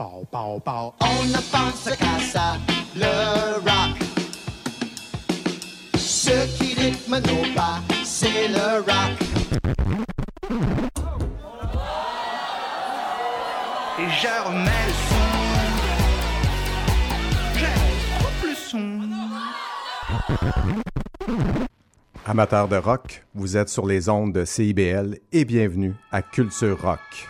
On ne pense qu'à ça, le rock. Ce qui rythme nos pas, c'est le rock. Et je remets le son. Je le son. Amateurs de rock, vous êtes sur les ondes de CIBL et bienvenue à Culture Rock.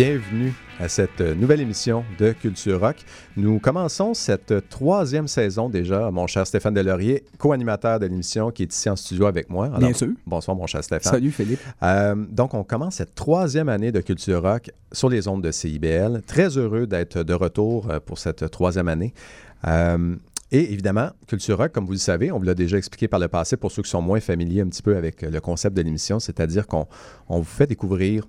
Bienvenue à cette nouvelle émission de Culture Rock. Nous commençons cette troisième saison déjà. Mon cher Stéphane Delaurier, co-animateur de l'émission, qui est ici en studio avec moi. Alors, Bien sûr. Bonsoir, mon cher Stéphane. Salut Philippe. Euh, donc, on commence cette troisième année de Culture Rock sur les ondes de CIBL. Très heureux d'être de retour euh, pour cette troisième année. Euh, et évidemment, Culture Rock, comme vous le savez, on vous l'a déjà expliqué par le passé pour ceux qui sont moins familiers un petit peu avec le concept de l'émission, c'est-à-dire qu'on on vous fait découvrir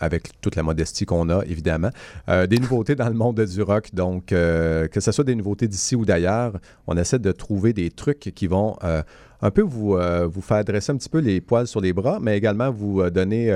avec toute la modestie qu'on a, évidemment. Euh, des nouveautés dans le monde du rock, donc euh, que ce soit des nouveautés d'ici ou d'ailleurs, on essaie de trouver des trucs qui vont euh, un peu vous, vous faire dresser un petit peu les poils sur les bras, mais également vous donner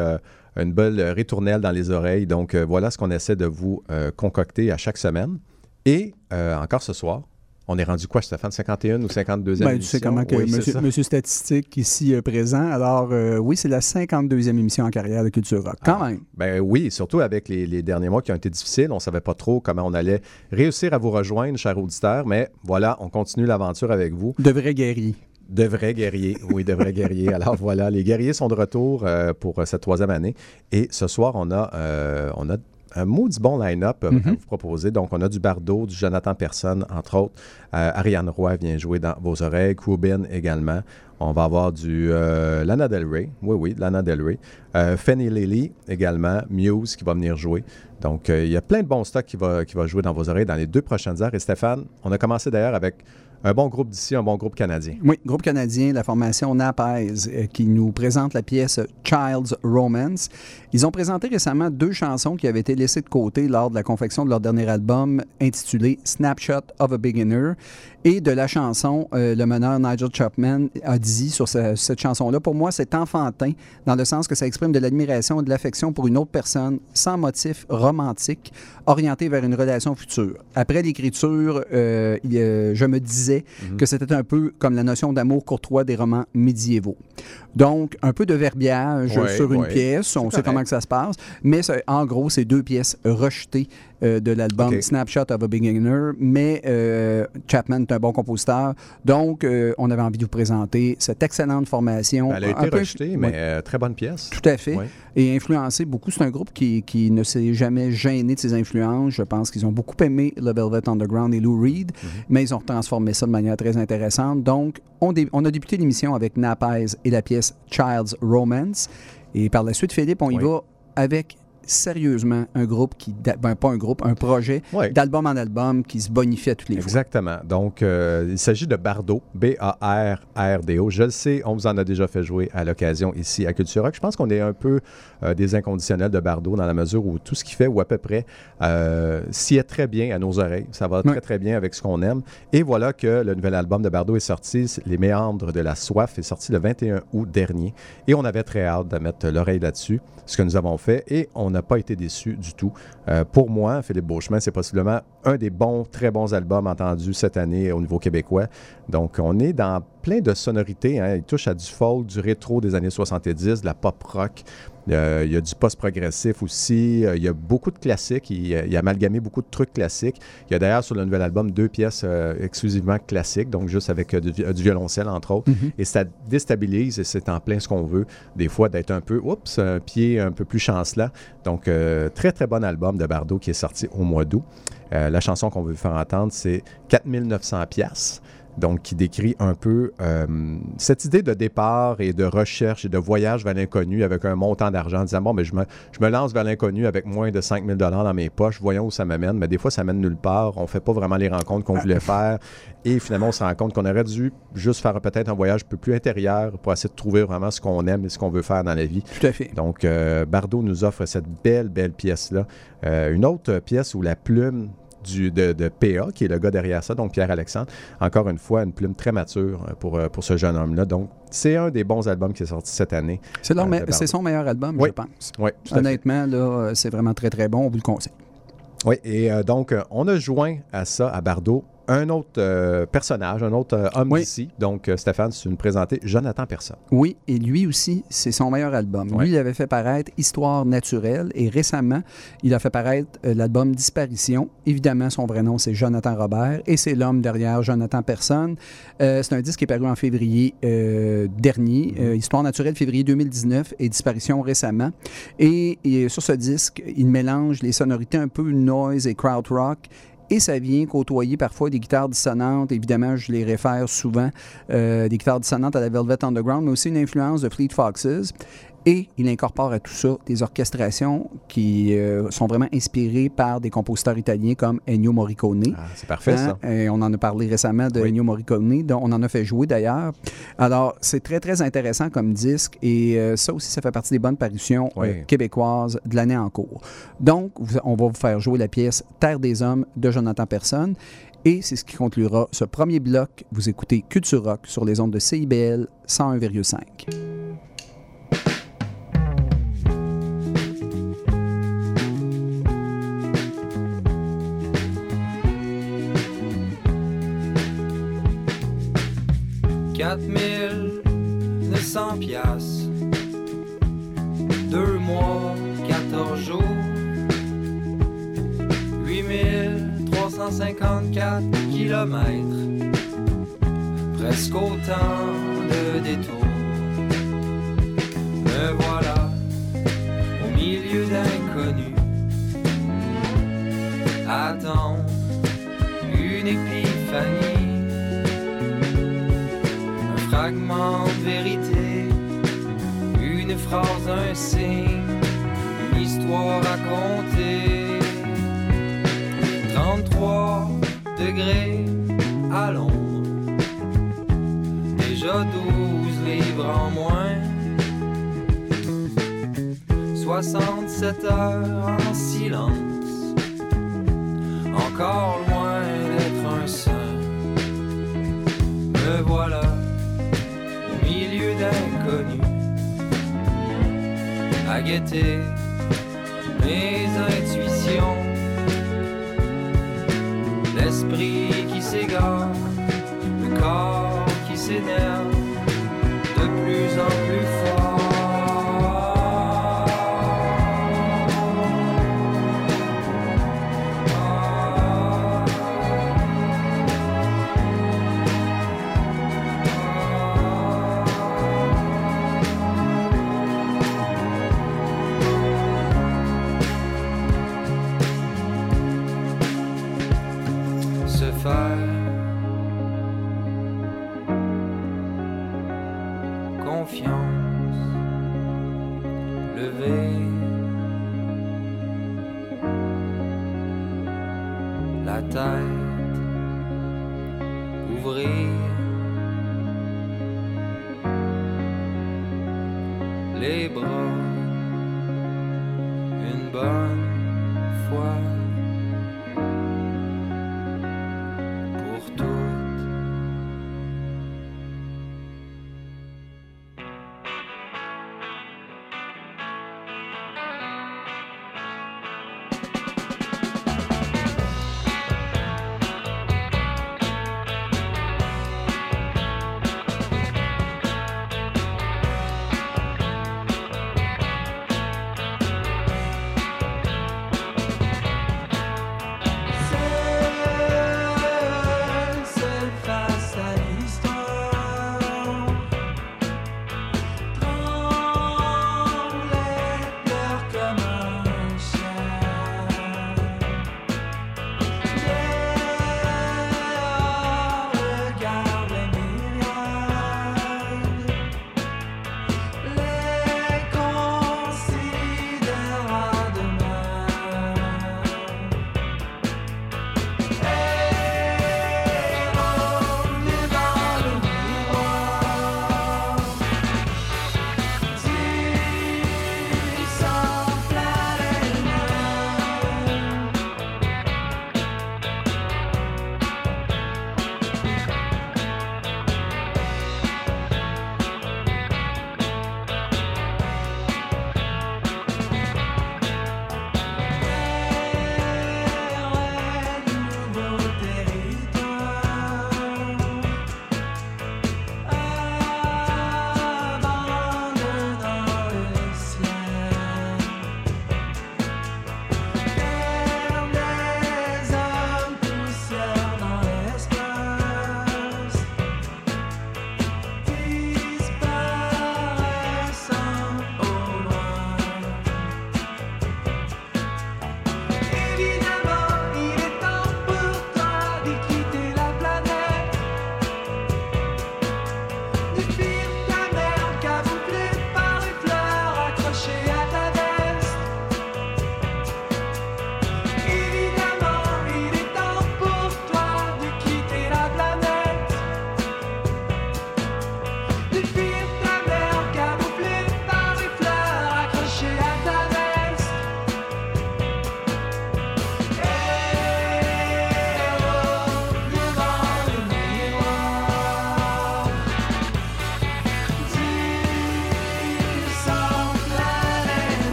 une belle ritournelle dans les oreilles. Donc voilà ce qu'on essaie de vous concocter à chaque semaine. Et encore ce soir, on est rendu quoi, Stéphane? 51 ou 52e Ben, tu sais comment que Oui, monsieur, monsieur Statistique ici euh, présent. Alors, euh, oui, c'est la 52e émission en carrière de Culture Rock. Quand même. Ben oui, surtout avec les, les derniers mois qui ont été difficiles. On ne savait pas trop comment on allait réussir à vous rejoindre, chers auditeurs. Mais voilà, on continue l'aventure avec vous. De vrais guerriers. De vrais guerriers. Oui, de vrais guerriers. Alors voilà, les guerriers sont de retour euh, pour cette troisième année. Et ce soir, on a, euh, on a un maudit bon line-up euh, à vous proposer. Donc, on a du Bardot, du Jonathan Personne, entre autres. Euh, Ariane Roy vient jouer dans vos oreilles. Coubin également. On va avoir du euh, Lana Del Rey. Oui, oui, Lana Del Rey. Euh, Fanny Lily également. Muse qui va venir jouer. Donc, il y a plein de bons stocks qui va, qui va jouer dans vos oreilles dans les deux prochaines heures. Et Stéphane, on a commencé d'ailleurs avec un bon groupe d'ici, un bon groupe canadien. Oui, groupe canadien, la formation Napaz, euh, qui nous présente la pièce Child's Romance. Ils ont présenté récemment deux chansons qui avaient été laissées de côté lors de la confection de leur dernier album intitulé Snapshot of a Beginner. Et de la chanson, euh, le meneur Nigel Chapman a dit sur ce- cette chanson-là, pour moi, c'est enfantin, dans le sens que ça exprime de l'admiration et de l'affection pour une autre personne, sans motif romantique, orienté vers une relation future. Après l'écriture, euh, euh, je me disais que c'était un peu comme la notion d'amour courtois des romans médiévaux. Donc, un peu de verbiage Ouais, sur une ouais. pièce, on sait correct. comment que ça se passe, mais en gros, c'est deux pièces rejetées euh, de l'album. Snapshot of a Beginner, mais euh, Chapman est un bon compositeur, donc euh, on avait envie de vous présenter cette excellente formation. Ben, Elle a un été peu- rejetée, mais très bonne pièce. tout à fait. Ouais. Et influencé beaucoup. C'est un groupe qui, qui ne s'est jamais gêné de ses influences. Je pense qu'ils ont beaucoup aimé le Velvet Underground et Lou Reed, Mhm. mais ils ont transformé ça de manière très intéressante. Donc, on, dé- on a débuté l'émission avec Napaz et la pièce Child's Romance. Et par la suite, Philippe, on y Oui. va avec sérieusement un groupe qui, ben pas un groupe, un projet Ouais. d'album en album qui se bonifie à toutes les fois. Exactement. Donc, euh, il s'agit de Bardo, B-A-R-R-D-O. Je le sais, on vous en a déjà fait jouer à l'occasion ici à Culture Rock. Je pense qu'on est un peu euh, des inconditionnels de Bardo dans la mesure où tout ce qu'il fait, ou à peu près, euh, s'y est très bien à nos oreilles. Ça va Ouais. très, très bien avec ce qu'on aime. Et voilà que le nouvel album de Bardo est sorti. Les méandres de la soif est sorti le 21 août dernier. Et on avait très hâte de mettre l'oreille là-dessus, ce que nous avons fait. Et on n'a pas été déçus du tout. Euh, pour moi, Philippe Beauchemin, c'est possiblement un des bons, très bons albums entendus cette année au niveau québécois. Donc, on est dans plein de sonorités. hein. Il touche à du folk, du rétro des années 70, de la pop rock. Euh, il y a du post-progressif aussi. Euh, il y a beaucoup de classiques. Il, il a amalgamé beaucoup de trucs classiques. Il y a d'ailleurs sur le nouvel album deux pièces euh, exclusivement classiques, donc juste avec euh, du, vi- euh, du violoncelle, entre autres. Et ça déstabilise, et c'est en plein ce qu'on veut, des fois d'être un peu, oups, un pied un peu plus chancelant. Donc, euh, très, très bon album de Bardot qui est sorti au mois d'août. Euh, la chanson qu'on veut vous faire entendre, c'est 4900 pièces. Donc, qui décrit un peu euh, cette idée de départ et de recherche et de voyage vers l'inconnu avec un montant d'argent, en disant Bon, mais je me, je me lance vers l'inconnu avec moins de 5000 dans mes poches, voyons où ça m'amène. Mais des fois, ça mène nulle part. On ne fait pas vraiment les rencontres qu'on voulait faire. Et finalement, on se rend compte qu'on aurait dû juste faire peut-être un voyage un peu plus intérieur pour essayer de trouver vraiment ce qu'on aime et ce qu'on veut faire dans la vie. Tout à fait. Donc, euh, Bardot nous offre cette belle, belle pièce-là. Euh, une autre pièce où la plume du, de, de PA, qui est le gars derrière ça, donc Pierre-Alexandre, encore une fois, une plume très mature euh, pour, euh, pour ce jeune homme-là. Donc, c'est un des bons albums qui est sorti cette année. C'est Euh, son meilleur album, Oui. je pense. Oui. Honnêtement, là, c'est vraiment très, très bon. On vous le conseille. Oui, et euh, donc, on a joint à ça, à Bardot, un autre euh, personnage, un autre euh, homme Oui. d'ici. Donc, euh, Stéphane, tu nous présentais Jonathan Personne. Oui, et lui aussi, c'est son meilleur album. Lui, il avait fait paraître Histoire naturelle et récemment, il a fait paraître l'album Disparition. Évidemment, son vrai nom, c'est Jonathan Robert et c'est l'homme derrière Jonathan Personne. C'est un disque qui est paru en février dernier. Euh, Histoire naturelle, février 2019 et Disparition récemment. Et, et sur ce disque, il mélange les sonorités un peu noise et crowd rock. Et ça vient côtoyer parfois des guitares dissonantes. Évidemment, je les réfère souvent, euh, des guitares dissonantes à la Velvet Underground, mais aussi une influence de Fleet Foxes. Et il incorpore à tout ça des orchestrations qui euh, sont vraiment inspirées par des compositeurs italiens comme Ennio Morricone. Ah, c'est parfait, Hein, ça. et on en a parlé récemment de Oui. Ennio Morricone, dont on en a fait jouer d'ailleurs. Alors, c'est très, très intéressant comme disque et euh, ça aussi, ça fait partie des bonnes parutions Oui. euh, québécoises de l'année en cours. Donc, on va vous faire jouer la pièce Terre des Hommes de Jonathan Personne. Et c'est ce qui conclura ce premier bloc. Vous écoutez Culture Rock sur les ondes de CIBL 101,5. Quatre mille neuf cents piastres. Deux mois, 14 jours. 8354 kilomètres. Presque autant de détours. Me voilà au milieu d'inconnus. Attends une épiphanie fragment de vérité, une phrase, un signe, une histoire compter. 33 degrés à l'ombre, déjà 12 livres en moins. 67 heures en silence, encore loin d'être un saint. Me voilà d'inconnus, à guetter mes intuitions, l'esprit qui s'égare, le corps qui s'énerve. De plus en plus fort.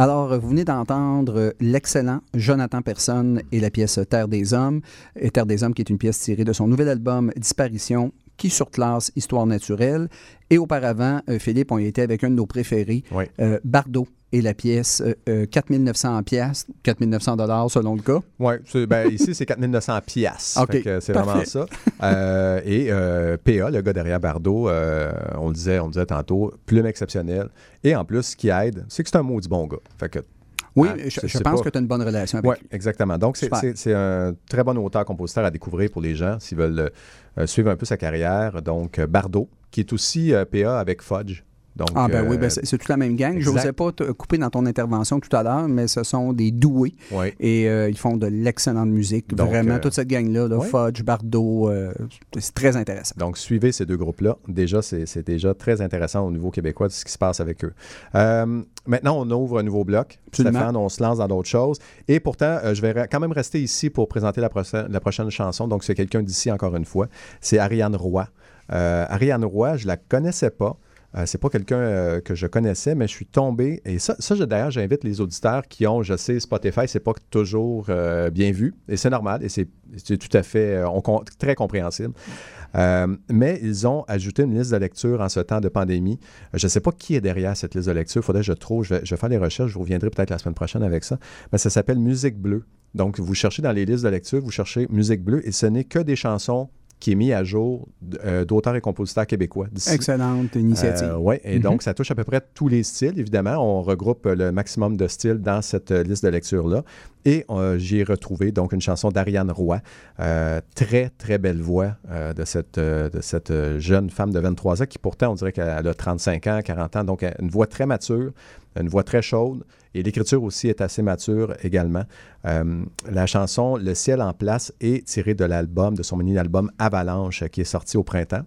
Alors, vous venez d'entendre l'excellent Jonathan Personne et la pièce Terre des Hommes. Terre des Hommes, qui est une pièce tirée de son nouvel album Disparition, qui surclasse Histoire naturelle. Et auparavant, euh, Philippe, on y était avec un de nos préférés, Oui. euh, Bardot et la pièce euh, euh, 4900 pièces, 4900 dollars selon le cas. Oui, ben, ici, c'est 4900 piastres. OK, Fait que C'est vraiment ça. Euh, et euh, PA, le gars derrière Bardot, euh, on, le disait, on le disait tantôt, plume exceptionnelle. Et en plus, ce qui aide, c'est que c'est un maudit bon gars. Fait que Oui, Ah, je, pense pas- que tu as une bonne relation avec Oui, lui. exactement. Donc, c'est- un très bon auteur-compositeur à découvrir pour les gens s'ils veulent euh, suivre un peu sa carrière. Donc, euh, Bardot, qui est aussi euh, PA avec Fudge. Donc, Ah ben euh, oui, ben c'est toute la même gang. Je n'osais pas te couper dans ton intervention tout à l'heure, mais ce sont des doués ouais. et euh, ils font de l'excellente musique. Donc, Vraiment, euh, toute cette gang-là, là. Fudge, Bardot, euh, c'est très intéressant. Donc, suivez ces deux groupes-là. Déjà, c'est déjà très intéressant au niveau québécois de ce qui se passe avec eux. Euh, maintenant, on ouvre un nouveau bloc. Absolument. Stéphane, on se lance dans d'autres choses. Et pourtant, euh, je vais quand même rester ici pour présenter la, prochaine- la prochaine chanson. Donc, c'est quelqu'un d'ici, encore une fois. C'est Ariane Roy. Euh, Ariane Roy, je la connaissais pas. Euh, c'est pas quelqu'un euh, que je connaissais, mais je suis tombé. Et ça, d'ailleurs, j'invite les auditeurs qui ont, je sais, Spotify, c'est pas toujours euh, bien vu. Et c'est normal. Et c'est tout à fait très compréhensible. Mais ils ont ajouté une liste de lecture en ce temps de pandémie. Je ne sais pas qui est derrière cette liste de lecture. Il faudrait que je trouve. Je vais, faire les recherches. Je reviendrai peut-être la semaine prochaine avec ça. Mais ça s'appelle Musique bleue. Donc, vous cherchez dans les listes de lecture, vous cherchez Musique bleue et ce n'est que des chansons qui est mis à jour euh, d'auteurs et compositeurs québécois. Excellente initiative. oui, et Mhm. donc ça touche à peu près tous les styles, évidemment. On regroupe euh, le maximum de styles dans cette euh, liste de lecture-là. Et euh, j'y ai retrouvé donc une chanson d'Ariane Roy. Euh, très, très belle voix euh, de cette, euh, de cette euh, jeune femme de 23 ans qui pourtant, on dirait qu'elle a 35 ans, 40 ans. Donc, euh, une voix très mature, une voix très chaude. Et l'écriture aussi est assez mature également. Euh, la chanson Le ciel en place est tirée de l'album, de son mini-album Avalanche qui est sorti au printemps.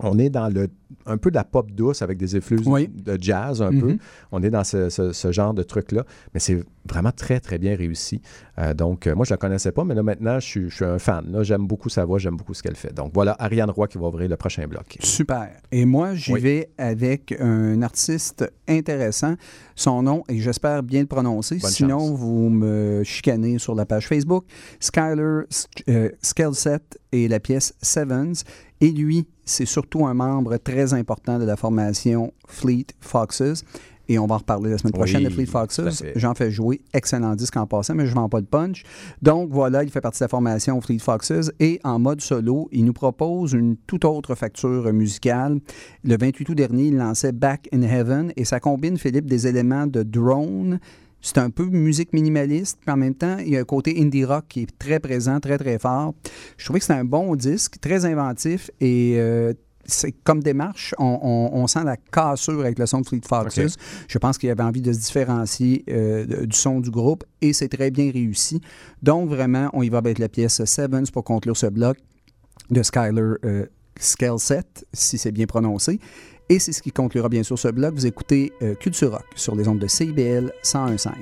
On est dans le, un peu de la pop douce avec des effluves Oui. de jazz un peu. Mhm. On est dans ce, ce- ce genre de truc-là. Mais c'est vraiment très, très bien réussi. Euh, donc, euh, moi, je ne la connaissais pas, mais là, maintenant, je suis, je suis un fan. J'aime beaucoup sa voix, j'aime beaucoup ce qu'elle fait. Donc, voilà, Ariane Roy qui va ouvrir le prochain bloc. Super. Et moi, j'y Oui. vais avec un artiste intéressant. Son nom, et j'espère bien le prononcer, Bonne sinon chance. vous me chicanez sur la page Facebook. Skyler euh, Skelset et la pièce Sevens. Et lui, c'est surtout un membre très important de la formation Fleet Foxes. Et on va en reparler la semaine Oui, prochaine de Fleet Foxes. J'en fais jouer. Excellent disque en passant, mais je ne vends pas de punch. Donc voilà, il fait partie de la formation Fleet Foxes. Et en mode solo, il nous propose une toute autre facture musicale. Le 28 août dernier, il lançait Back in Heaven et ça combine, Philippe, des éléments de drone. C'est un peu musique minimaliste, puis en même temps, il y a un côté indie rock qui est très présent, très, très fort. Je trouvais que c'était un bon disque, très inventif et euh, c'est comme démarche, on, on- on sent la cassure avec le son de Fleet Foxes. Je pense qu'il avait envie de se différencier euh, du son du groupe et c'est très bien réussi. Donc, vraiment, on y va avec la pièce Sevens pour conclure ce bloc de Skyler euh, Skelset, si c'est bien prononcé. Et c'est ce qui conclura bien sûr ce bloc. Vous écoutez euh, Culture Rock sur les ondes de CIBL 101.5.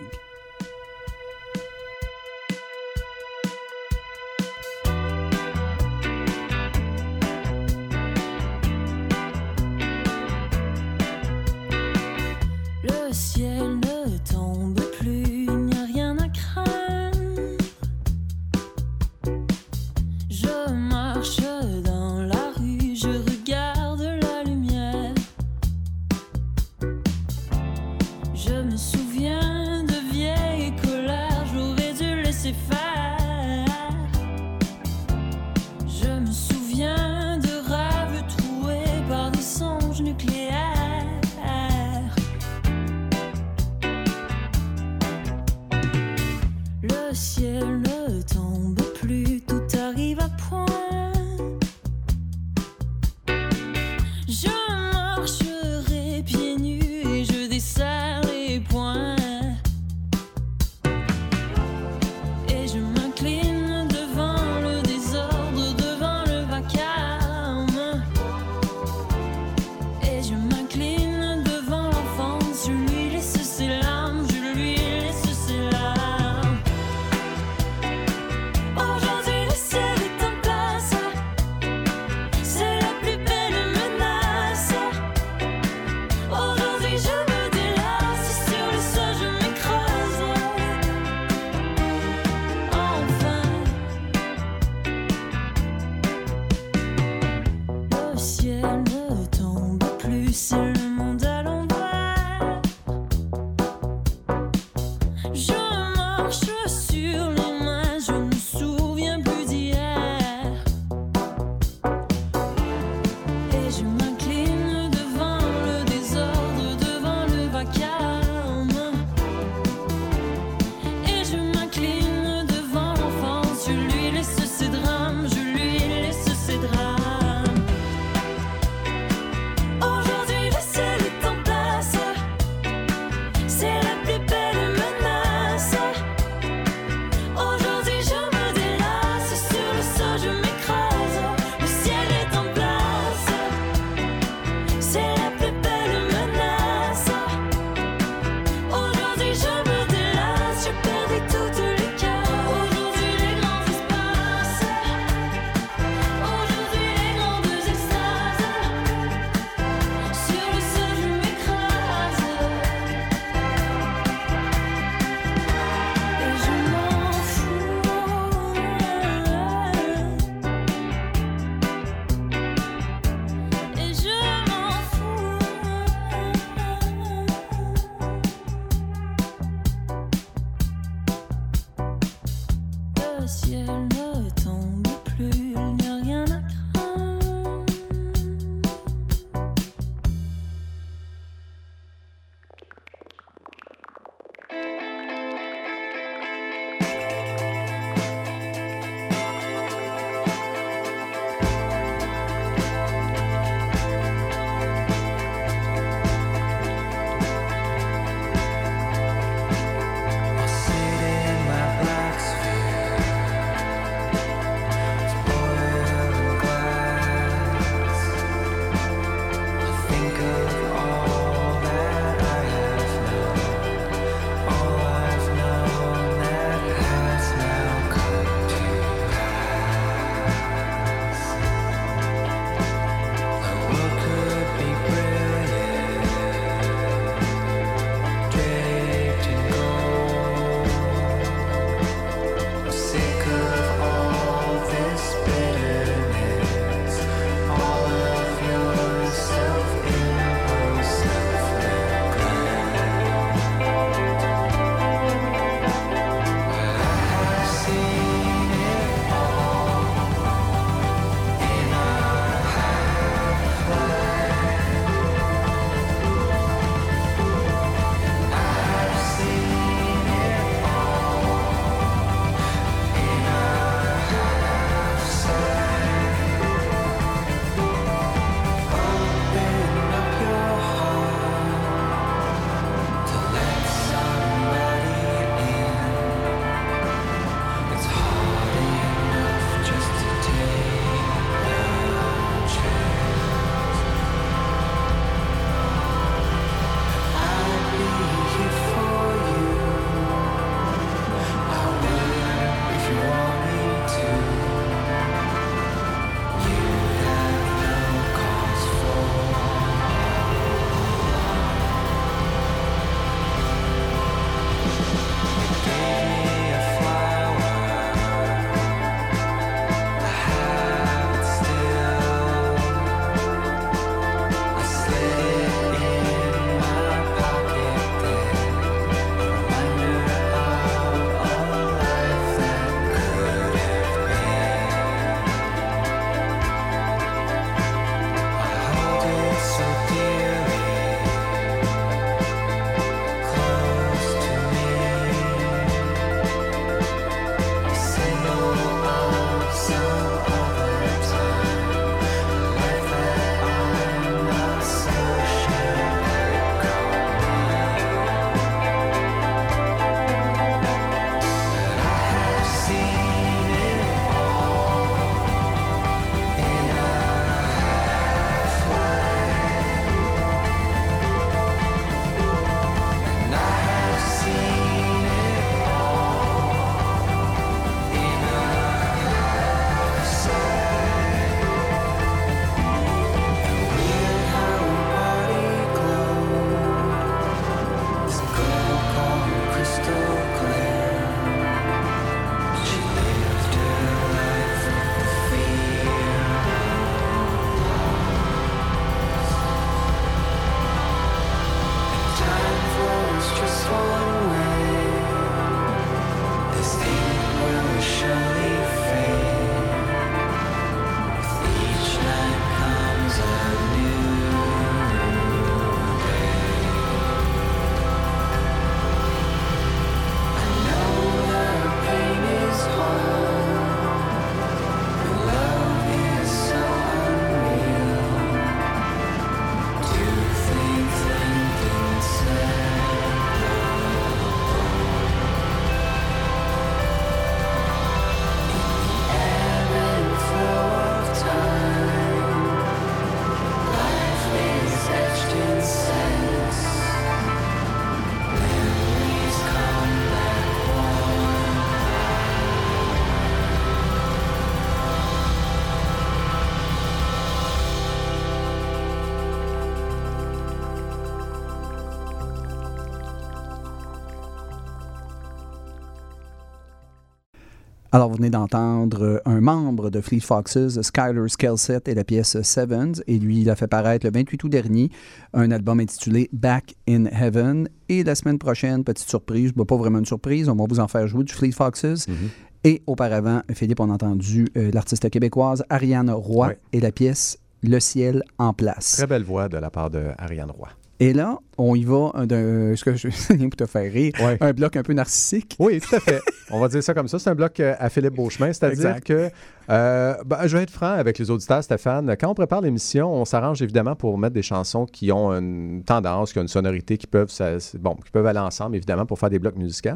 Alors, vous venez d'entendre euh, un membre de Fleet Foxes, Skyler Skelset, et la pièce Sevens. Et lui, il a fait paraître le 28 août dernier un album intitulé Back in Heaven. Et la semaine prochaine, petite surprise, bah, pas vraiment une surprise, on va vous en faire jouer du Fleet Foxes. Mm-hmm. Et auparavant, Philippe, on a entendu euh, l'artiste québécoise Ariane Roy et la pièce Le ciel en place. Très belle voix de la part de Ariane Roy. Et là, on y va euh, d'un. Ce que je pour te faire rire. Ouais. Un bloc un peu narcissique. Oui, tout à fait. On va dire ça comme ça. C'est un bloc euh, à Philippe Beauchemin. C'est-à-dire que, euh, ben, je vais être franc avec les auditeurs, Stéphane. Quand on prépare l'émission, on s'arrange évidemment pour mettre des chansons qui ont une tendance, qui ont une sonorité, qui peuvent, ça- bon, qui peuvent aller ensemble, évidemment, pour faire des blocs musicaux.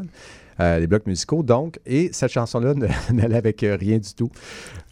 euh, des blocs musicaux. Donc, et cette chanson-là n'allait avec euh, rien du tout.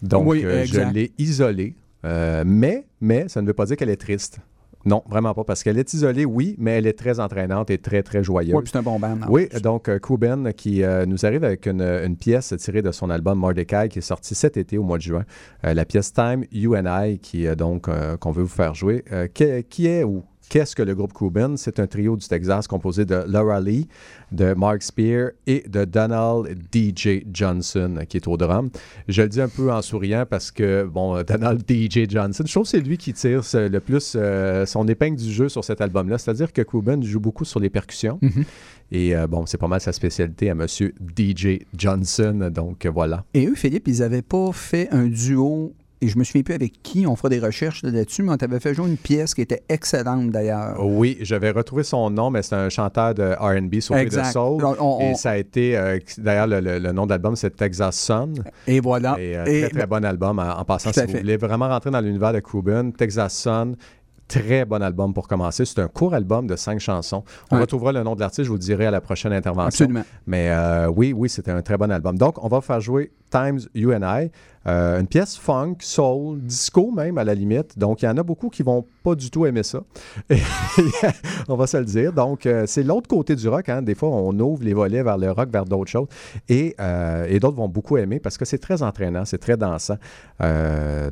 Donc, Oui, euh, je l'ai isolée. Euh, mais, mais, ça ne veut pas dire qu'elle est triste. Non, vraiment pas. Parce qu'elle est isolée, oui, mais elle est très entraînante et très, très joyeuse. Oui, c'est un bon band. Oui, donc euh, Kuben qui euh, nous arrive avec une, une pièce tirée de son album Mordecai qui est sorti cet été au mois de juin. Euh, la pièce Time, You and I qui est donc qu'on veut vous faire jouer. Qui, qui est ou qu'est-ce que le groupe Kuben C'est un trio du Texas composé de Laura Lee, de Mark Spear et de Donald DJ Johnson qui est au drum. Je le dis un peu en souriant parce que, bon, euh, Donald DJ Johnson, je trouve que c'est lui qui tire ce- le plus euh, son épingle du jeu sur cet album-là. C'est-à-dire que Kuben joue beaucoup sur les percussions. Mhm. Et euh, bon, c'est pas mal sa spécialité à monsieur DJ Johnson. Donc euh, voilà. Et eux, Philippe, ils n'avaient pas fait un duo. Et je me souviens plus avec qui, on fera des recherches là-dessus, mais on t'avait fait jouer une pièce qui était excellente d'ailleurs. Oui, j'avais retrouvé son nom, mais c'est un chanteur de RB sur de. Soul. On- on- Et ça a été, euh, d'ailleurs, le, le- le nom de l'album, c'est Texas Sun. Et voilà. Et, euh, Et- très, très bon album. En, en passant, si vous fait. voulez vraiment rentrer dans l'univers de Cuban, Texas Sun, très bon album pour commencer. C'est un court album de cinq chansons. On Ouais. retrouvera le nom de l'artiste, je vous le dirai à la prochaine intervention. Absolument. Mais euh, oui, oui, c'était un très bon album. Donc, on va faire jouer Times You and I, euh, une pièce funk, soul, disco même à la limite. Donc, il y en a beaucoup qui vont pas du tout aimer ça. Et on va se le dire. Donc, euh, c'est l'autre côté du rock. hein. Des fois, on ouvre les volets vers le rock, vers d'autres choses. Et, et d'autres vont beaucoup aimer parce que c'est très entraînant, c'est très dansant.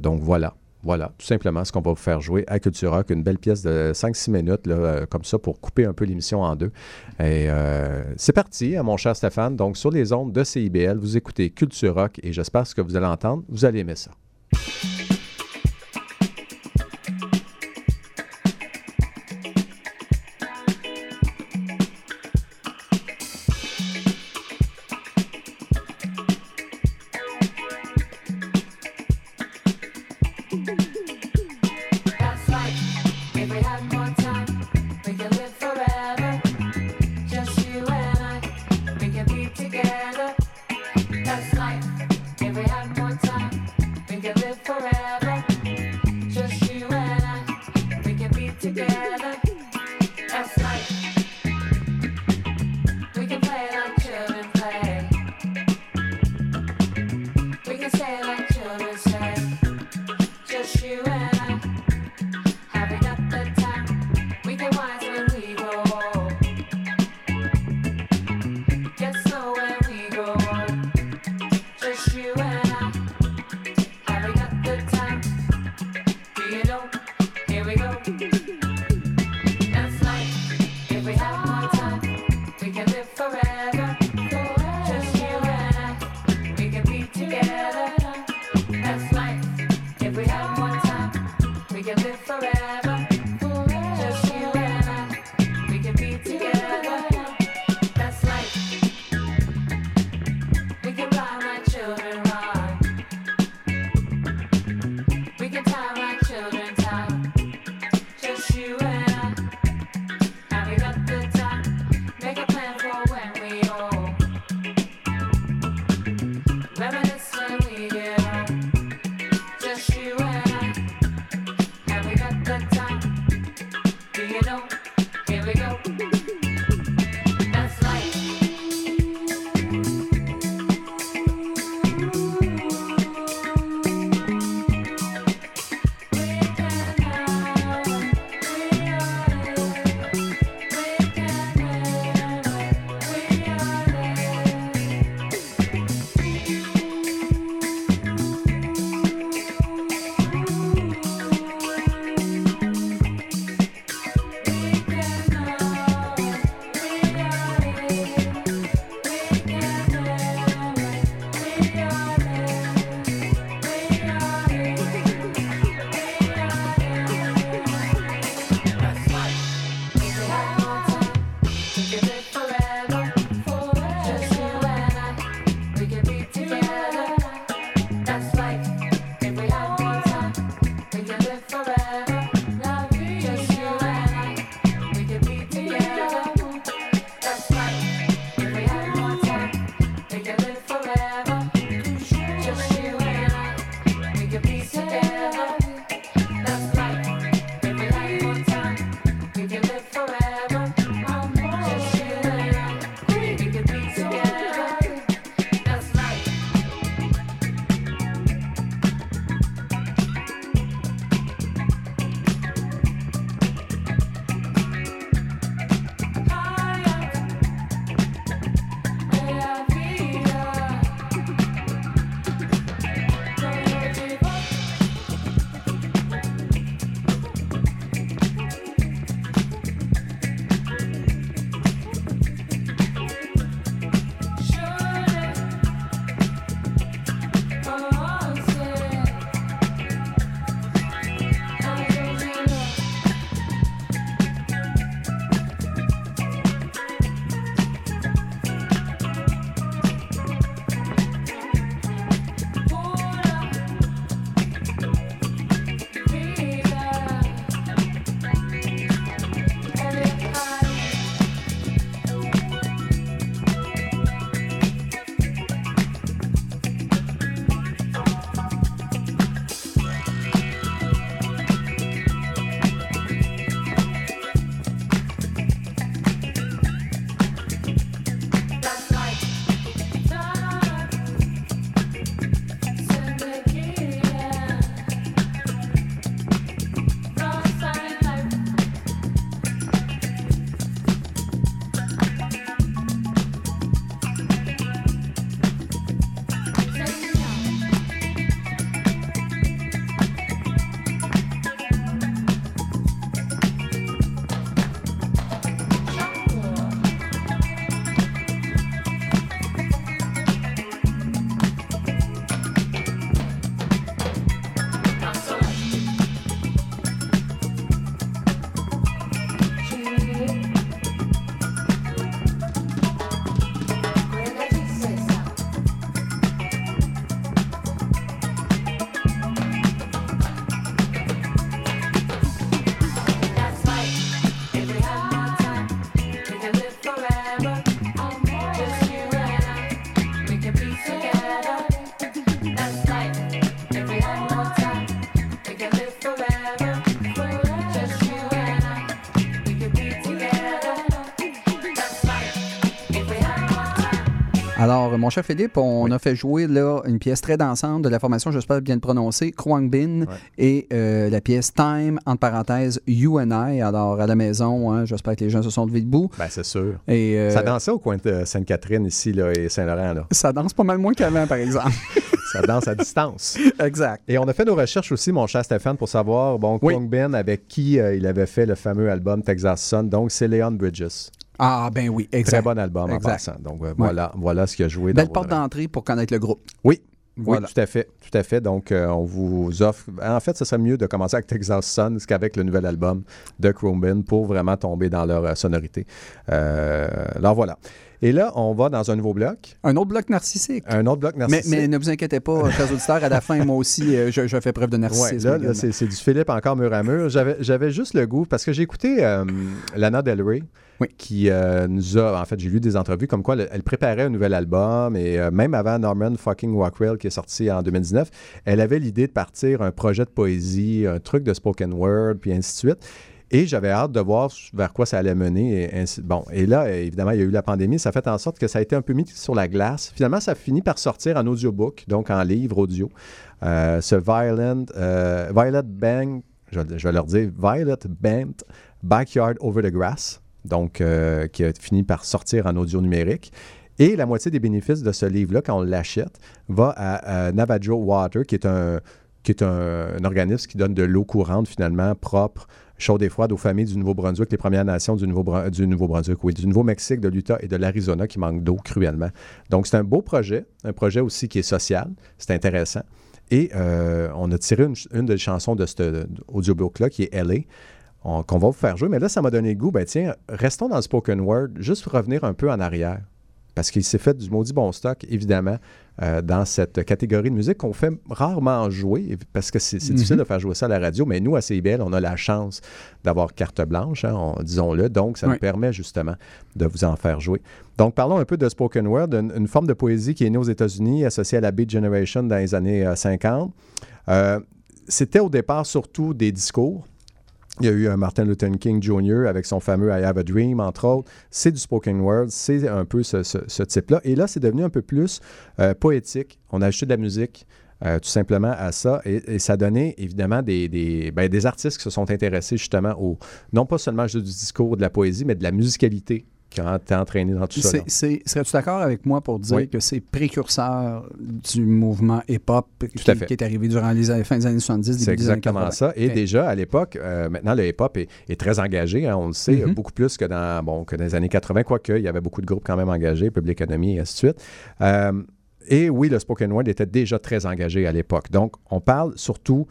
Donc, voilà. Voilà, tout simplement ce qu'on va vous faire jouer à Culture Rock, une belle pièce de 5-6 minutes, euh, comme ça, pour couper un peu l'émission en deux. Et euh, c'est parti, hein, mon cher Stéphane. Donc, sur les ondes de CIBL, vous écoutez Culture Rock et j'espère ce que vous allez entendre, vous allez aimer ça. Cher Philippe, on a fait jouer là une pièce très dansante de la formation, j'espère bien le prononcer, Kwang Bin, Ouais. et euh, la pièce Time, entre parenthèses, You and I. Alors, à la maison, hein, j'espère que les gens se sont levés debout. Ben, c'est sûr. Et, euh, Ça dansait au coin de Sainte-Catherine ici là, et Saint-Laurent. là. ça danse pas mal moins qu'avant, par exemple. Ça danse à distance. exact. Et on a fait nos recherches aussi, mon cher Stéphane, pour savoir, bon, Oui. Kwang Ben, avec qui euh, il avait fait le fameux album Texas Sun. Donc, c'est Leon Bridges. Ah, ben oui, exact. Très bon album en Exact. passant. Donc, euh, voilà, voilà ce qu'il a joué Belle dans porte d'entrée pour connaître le groupe. Oui. Voilà. Oui, tout à fait. Tout à fait. Donc, euh, on vous offre. En fait, ce serait mieux de commencer avec Texas Sun qu'avec le nouvel album de Chromebin pour vraiment tomber dans leur euh, sonorité. Alors, voilà. Et là, on va dans un nouveau bloc. Un autre bloc narcissique. Un autre bloc Mais, narcissique. mais ne vous inquiétez pas, chers auditeurs, à la fin, moi aussi, je, je fais preuve de Ouais, narcissisme. là, c'est du Philippe encore mur à mur. J'avais j'avais juste le goût, parce que j'ai écouté euh, Lana Del Rey, Qui euh, nous a, en fait, j'ai lu des entrevues comme quoi elle, préparait un nouvel album, et euh, même avant Norman fucking Rockwell, qui est sorti en 2019, elle avait l'idée de partir un projet de poésie, un truc de spoken word, puis ainsi de suite. Et j'avais hâte de voir vers quoi ça allait mener. Et bon, et là, évidemment, il y a eu la pandémie. Ça fait en sorte que ça a été un peu mis sur la glace. Finalement, ça finit par sortir en audiobook, donc en livre audio. Euh, ce Violent, euh, Violet Bang, je, je vais leur dire Violet Band Backyard Over the Grass, donc euh, qui a fini par sortir en audio numérique. Et la moitié des bénéfices de ce livre-là, quand on l'achète, va à, Navajo Water, qui est un, qui est un, organisme qui donne de l'eau courante, finalement, propre, chaude et froide aux familles du Nouveau-Brunswick, les Premières Nations du, Nouveau du Nouveau-Brunswick, oui, du Nouveau-Mexique, de l'Utah et de l'Arizona qui manquent d'eau cruellement. Donc, c'est un beau projet, un projet aussi qui est social, c'est intéressant. Et euh, on a tiré une, une des chansons de cet audiobook-là, qui est LA, qu'on va vous faire jouer. Mais là, ça m'a donné le goût, ben tiens, restons dans le spoken word, juste pour revenir un peu en arrière. Parce qu'il s'est fait du maudit bon stock, évidemment, euh, dans cette catégorie de musique qu'on fait rarement jouer, parce que c'est difficile de faire jouer ça à la radio, mais nous, à CIBL, on a la chance d'avoir carte blanche, hein, on- disons-le, donc ça Oui. nous permet justement de vous en faire jouer. Donc, parlons un peu de spoken word, une, une forme de poésie qui est née aux États-Unis, associée à la Beat Generation dans les années euh, 50. Euh, C'était au départ surtout des discours. Il y a eu Martin Luther King Jr. avec son fameux I Have a Dream, entre autres. C'est du spoken word, c'est un peu ce, type-là. Et là, c'est devenu un peu plus euh, poétique. On a ajouté de la musique. euh, tout simplement à ça. Et, et ça a donné évidemment des, des, ben, des artistes qui se sont intéressés justement au, non pas seulement juste du discours, de la poésie, mais de la musicalité qui a été entraînée dans tout ça. Serais-tu d'accord avec moi pour dire Oui. que c'est précurseur du mouvement hip-hop qui, est arrivé durant les années- fin des années 70, C'est années exactement 80? ça. Et déjà, à l'époque, euh, maintenant, le hip-hop est, est très engagé, hein, on le sait, Mhm. beaucoup plus que dans, bon, que dans les années 80, quoique il y avait beaucoup de groupes quand même engagés, Public Enemy et ainsi de suite. Euh, et oui, le spoken word était déjà très engagé à l'époque. Donc, on parle surtout...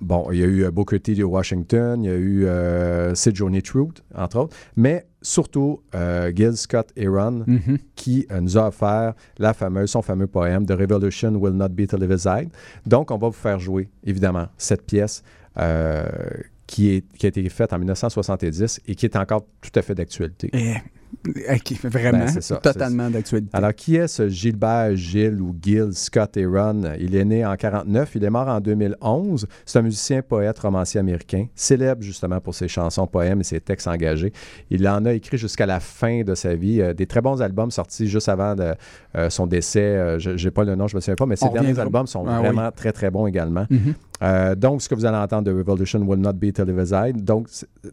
Bon, il y a eu euh, Booker T de Washington, il y a eu euh, Johnny Truth, entre autres, mais surtout euh, Gil Scott Heron, Mhm. qui euh, nous a offert la fameuse, son fameux poème The Revolution Will Not Be Televised. Donc, on va vous faire jouer, évidemment, cette pièce qui, est, qui a été faite en 1970 et qui est encore tout à fait d'actualité. vraiment, Ben, c'est ça, totalement d'actualité. Alors, qui est ce Gilbert Gilles ou Gil Scott Aaron? Il est né en 49, il est mort en 2011. C'est un musicien, poète, romancier américain, célèbre justement pour ses chansons, poèmes et ses textes engagés. Il en a écrit jusqu'à la fin de sa vie. euh, des très bons albums sortis juste avant de, euh, son décès. Euh, je n'ai pas le nom, je ne me souviens pas, mais ses derniers albums sont Ah oui. vraiment très, très bons également. Mhm. Euh, donc, ce que vous allez entendre de Revolution Will Not Be Televised. Donc,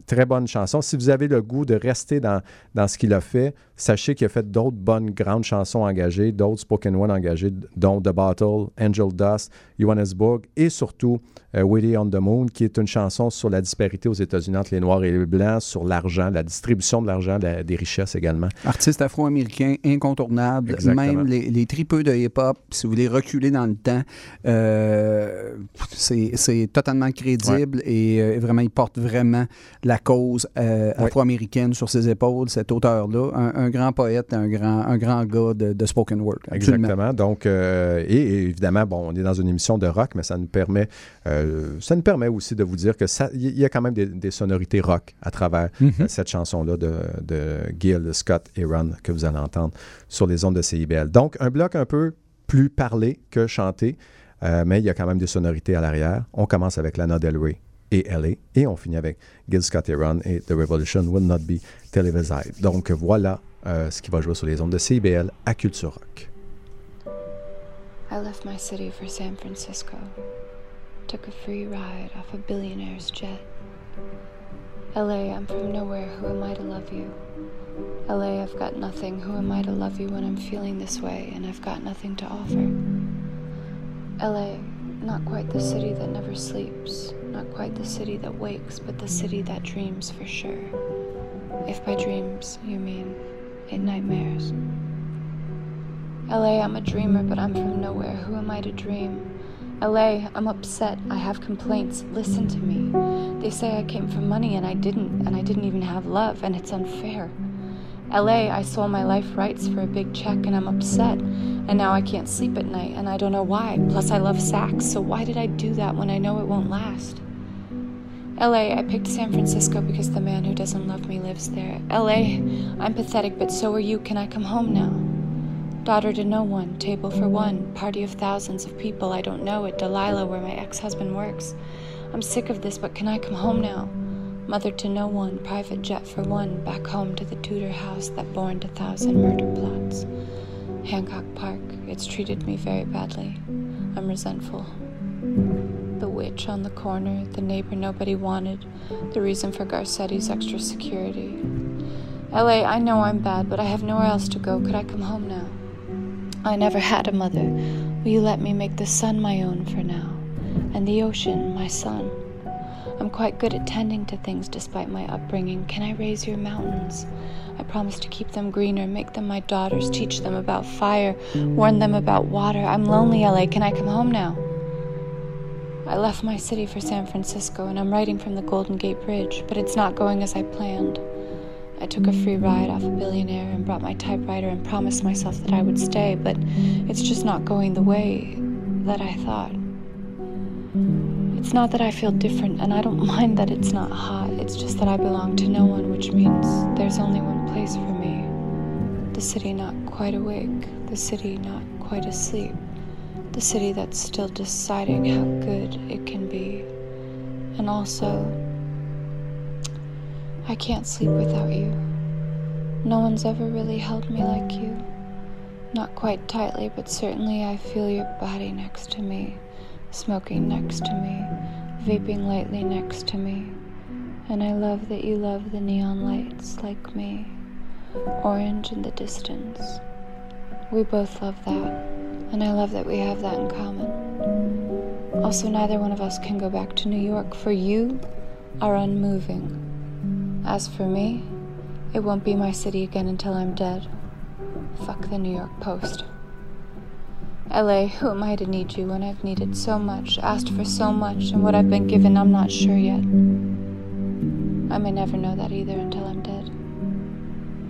très bonne chanson. Si vous avez le goût de rester dans, dans ce qu'il a fait, sachez qu'il a fait d'autres bonnes grandes chansons engagées, d'autres spoken word engagées, dont The Bottle, Angel Dust, Johannesburg et surtout euh, Willie on the Moon, qui est une chanson sur la disparité aux États-Unis entre les Noirs et les Blancs, sur l'argent, la distribution de l'argent, la- des richesses également. Artiste afro-américain incontournable. Exactement. Même les, les tripeux de hip-hop, si vous voulez reculer dans le temps, euh, c'est c'est totalement crédible et euh, vraiment, il porte vraiment la cause euh, afro-américaine sur ses épaules, cet auteur-là. Un, un grand poète, un grand, un grand gars de, de spoken word. Absolument. Exactement. Donc, euh, et, et évidemment, bon, on est dans une émission de rock, mais ça nous permet, ça nous permet aussi de vous dire que ça, il y a quand même des, des sonorités rock à travers Mhm. cette chanson-là de, de Gil Scott Aaron que vous allez entendre sur les ondes de CIBL. Donc, un bloc un peu plus parlé que chanté, euh, mais il y a quand même des sonorités à l'arrière. On commence avec Lana Del Rey et LA, et on finit avec Gil Scott Aaron et The Revolution Will Not Be Televised. Donc, voilà euh, ce qui va jouer sur les ondes de CIBL à Culture Rock. I left my city for San Francisco. Took a free ride off a billionaire's jet. LA, I'm from nowhere. Who am I to love you? LA, I've got nothing. Who am I to love you when I'm feeling this way? And I've got nothing to offer? LA, not quite the city that never sleeps, not quite the city that wakes, but the city that dreams for sure. If by dreams you mean in nightmares. LA, I'm a dreamer, but I'm from nowhere. Who am I to dream? LA, I'm upset. I have complaints. Listen to me. They say I came for money and I didn't, and I didn't even have love, and it's unfair. LA, I sold my life rights for a big check and I'm upset. And now I can't sleep at night and I don't know why. Plus, I love sax, so why did I do that when I know it won't last? LA, I picked San Francisco because the man who doesn't love me lives there. LA, I'm pathetic, but so are you. Can I come home now? Daughter to no one, table for one, party of thousands of people I don't know at Delilah where my ex husband works. I'm sick of this, but can I come home now? Mother to no one, private jet for one, back home to the Tudor house that bore a thousand murder plots. Hancock Park, it's treated me very badly. I'm resentful. The witch on the corner, the neighbor nobody wanted, the reason for Garcetti's extra security. LA, I know I'm bad, but I have nowhere else to go. Could I come home now? I never had a mother. Will you let me make the sun my own for now? And the ocean my son? I'm quite good at tending to things despite my upbringing. Can I raise your mountains? I promise to keep them greener, make them my daughters, teach them about fire, warn them about water. I'm lonely, LA. Can I come home now? I left my city for San Francisco and I'm writing from the Golden Gate Bridge, but it's not going as I planned. I took a free ride off a billionaire and brought my typewriter and promised myself that I would stay, but it's just not going the way that I thought. It's not that I feel different, and I don't mind that it's not hot. It's just that I belong to no one, which means there's only one place for me. The city not quite awake, the city not quite asleep, the city that's still deciding how good it can be. And also, I can't sleep without you. No one's ever really held me like you. Not quite tightly, but certainly I feel your body next to me, smoking next to me, vaping lightly next to me. And I love that you love the neon lights like me, orange in the distance. We both love that, and I love that we have that in common. Also, neither one of us can go back to New York, for you are unmoving. As for me, it won't be my city again until I'm dead. Fuck the New York Post. LA, who am I to need you when I've needed so much, asked for so much, and what I've been given I'm not sure yet? I may never know that either until I'm dead.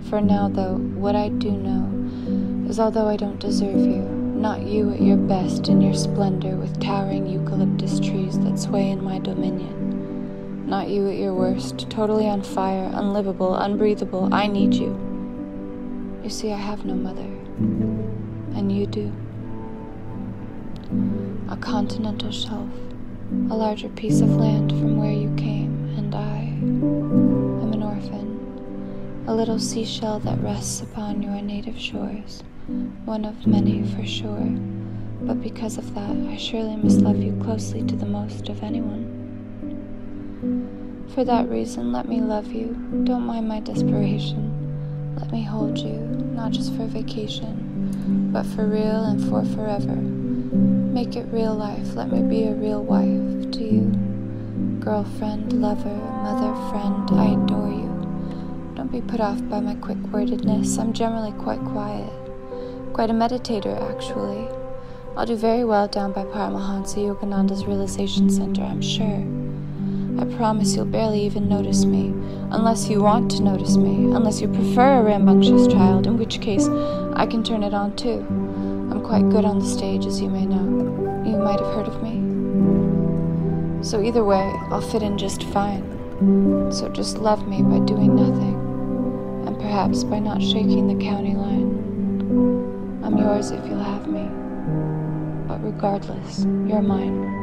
For now, though, what I do know is although I don't deserve you, not you at your best in your splendor with towering eucalyptus trees that sway in my dominion, not you at your worst, totally on fire, unlivable, unbreathable, I need you. You see, I have no mother, and you do. A continental shelf, a larger piece of land from where you came, and I am an orphan, a little seashell that rests upon your native shores, one of many for sure. But because of that, I surely must love you closely to the most of anyone. For that reason, let me love you. Don't mind my desperation. Let me hold you, not just for vacation, but for real and for forever. Make it real life. Let me be a real wife to you. Girlfriend, lover, mother, friend, I adore you. Don't be put off by my quick wordedness. I'm generally quite quiet. Quite a meditator, actually. I'll do very well down by Paramahansa Yogananda's Realization Center, I'm sure. I promise you'll barely even notice me, unless you want to notice me, unless you prefer a rambunctious child, in which case I can turn it on too. Quite good on the stage, as you may know. You might have heard of me. So either way, I'll fit in just fine. So just love me by doing nothing, and perhaps by not shaking the county line. I'm yours if you'll have me. But regardless, you're mine.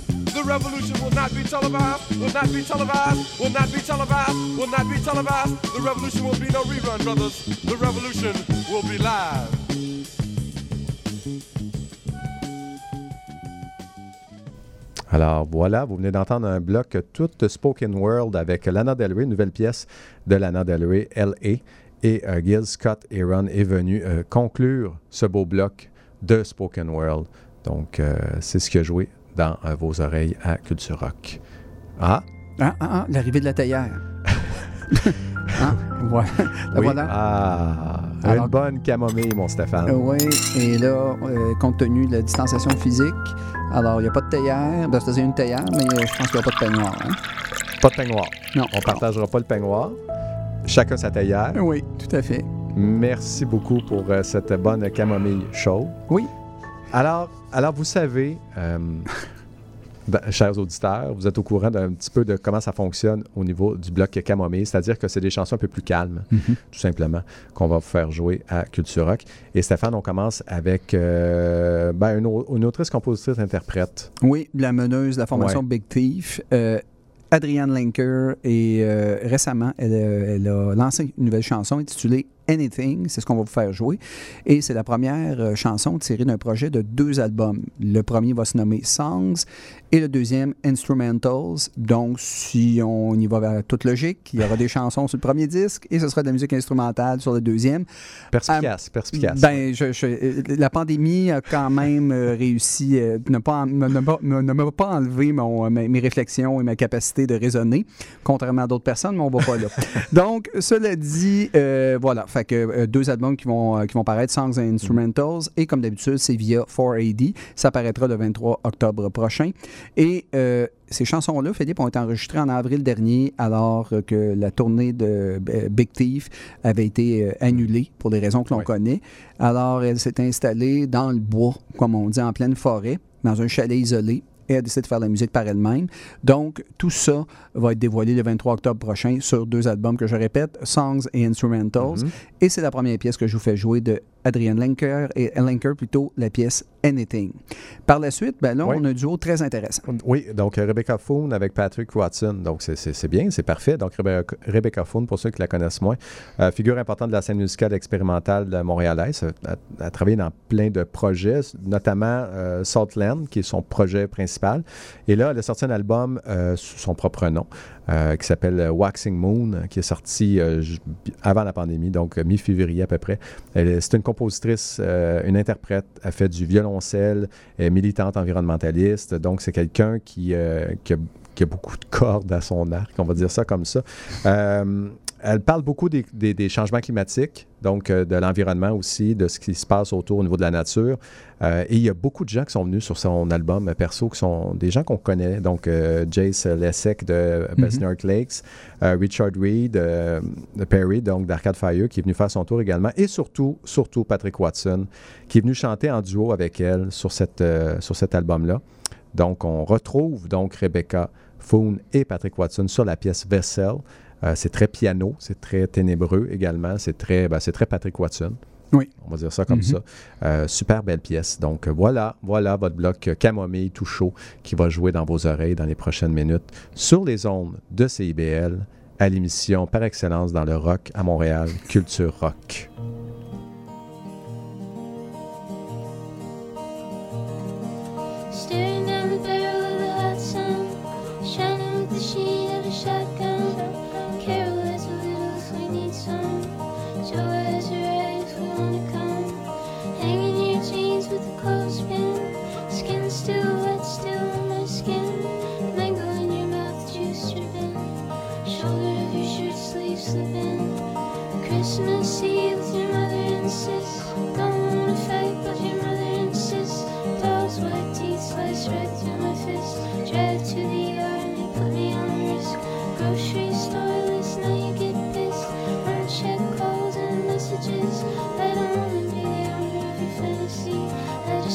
The revolution will not be televised, will not be televised, will not be televised, will not be televised. The revolution will be no rerun, brothers. The revolution will be live. Alors voilà, vous venez d'entendre un bloc tout Spoken World avec Lana Del Rey, nouvelle pièce de Lana Del Rey, L.A. Et euh, Gil Scott Aaron est venu euh, conclure ce beau bloc de Spoken World. Donc, euh, c'est ce qui a joué dans euh, vos oreilles à Culture Rock. Ah, Ah, ah, ah, l'arrivée de la théière. Hein? Voilà. Oui. voilà. Ah, Alors- une bonne camomille, mon Stéphane. Euh, oui, et là, euh, compte tenu de la distanciation physique, alors il n'y a pas de théière. Ben, c'est une théière, mais euh, je pense qu'il n'y a pas de peignoir. hein. Pas de peignoir. Non. On ne partagera pas le peignoir. Chacun sa théière. Oui, tout à fait. Merci beaucoup pour euh, cette bonne camomille chaude. Oui. Alors, alors vous savez, euh, ben, chers auditeurs, vous êtes au courant d'un petit peu de comment ça fonctionne au niveau du bloc camomille, c'est-à-dire que c'est des chansons un peu plus calmes, tout simplement, qu'on va vous faire jouer à Culture Rock. Et Stéphane, on commence avec euh, ben, une, au- une autrice, compositrice, interprète. Oui, la meneuse de la formation Ouais. Big Thief. euh, Adrienne Lenker et euh, récemment, elle a lancé une nouvelle chanson intitulée Anything, c'est ce qu'on va vous faire jouer. Et c'est la première euh, chanson tirée d'un projet de deux albums. Le premier va se nommer Songs et le deuxième Instrumentals. Donc, si on y va vers toute logique, il y aura des chansons sur le premier disque et ce sera de la musique instrumentale sur le deuxième. Perspicace, perspicace. Ben, je- je- euh, la pandémie a quand même euh, réussi euh, ne pas en- ne, ne pas- ne- ne m'a pas enlevé mon, euh, mes, mes réflexions et ma capacité de raisonner, contrairement à d'autres personnes, mais on va pas là. Donc, cela dit, euh, voilà, fait que euh, deux albums qui vont, euh, qui vont paraître, Songs and Instrumentals, et comme d'habitude, c'est via 4AD. Ça paraîtra le 23 octobre prochain. Et euh, ces chansons-là, Philippe, ont été enregistrées en avril dernier, alors que la tournée de Big Thief avait été annulée pour les raisons que l'on Oui. connaît. Alors, elle s'est installée dans le bois, comme on dit, en pleine forêt, dans un chalet isolé. Et elle a décidé de faire la musique par elle-même. Donc, tout ça va être dévoilé le 23 octobre prochain sur deux albums que je répète, Songs et Instrumentals. Mhm. Et c'est la première pièce que je vous fais jouer de Adrian Lenker et Lenker plutôt la pièce Anything. Par la suite, ben là, Oui. on a un duo très intéressant. Oui, donc euh, Rebecca Foon avec Patrick Watson. Donc, c'est- bien, c'est parfait. Donc, Rebecca, Rebecca Foon, pour ceux qui la connaissent moins, euh, figure importante de la scène musicale expérimentale de montréalaise. Elle a, a travaillé dans plein de projets, notamment euh, Saltland, qui est son projet principal. Et là, elle a sorti un album euh, sous son propre nom, euh, qui s'appelle euh, Waxing Moon, qui est sorti euh, avant la pandémie, donc euh, mi-février à peu près. C'est une euh, une interprète, elle fait du violoncelle, elle est militante environnementaliste, donc c'est quelqu'un qui, euh, qui, a, qui a beaucoup de cordes à son arc, on va dire ça comme ça. Elle parle beaucoup des, des- des changements climatiques, donc euh, de l'environnement aussi, de ce qui se passe autour au niveau de la nature. Euh, et il y a beaucoup de gens qui sont venus sur son album euh, perso, qui sont des gens qu'on connaît. Donc, euh, Jace Lessek de Besnard Lakes, euh, Richard Reed de Perry, donc d'Arcade Fire, qui est venu faire son tour également. Et surtout, surtout Patrick Watson, qui est venu chanter en duo avec elle sur, cette, sur cet album-là. Donc, on retrouve donc Rebecca Foon et Patrick Watson sur la pièce Vessel. Euh, c'est très piano, c'est très ténébreux également, c'est très, ben, c'est très Patrick Watson. Oui. On va dire ça comme Mhm. ça. Euh, super belle pièce. Donc voilà, voilà votre bloc camomille tout chaud qui va jouer dans vos oreilles dans les prochaines minutes sur les ondes de CIBL à l'émission par excellence dans le rock à Montréal, Culture Rock.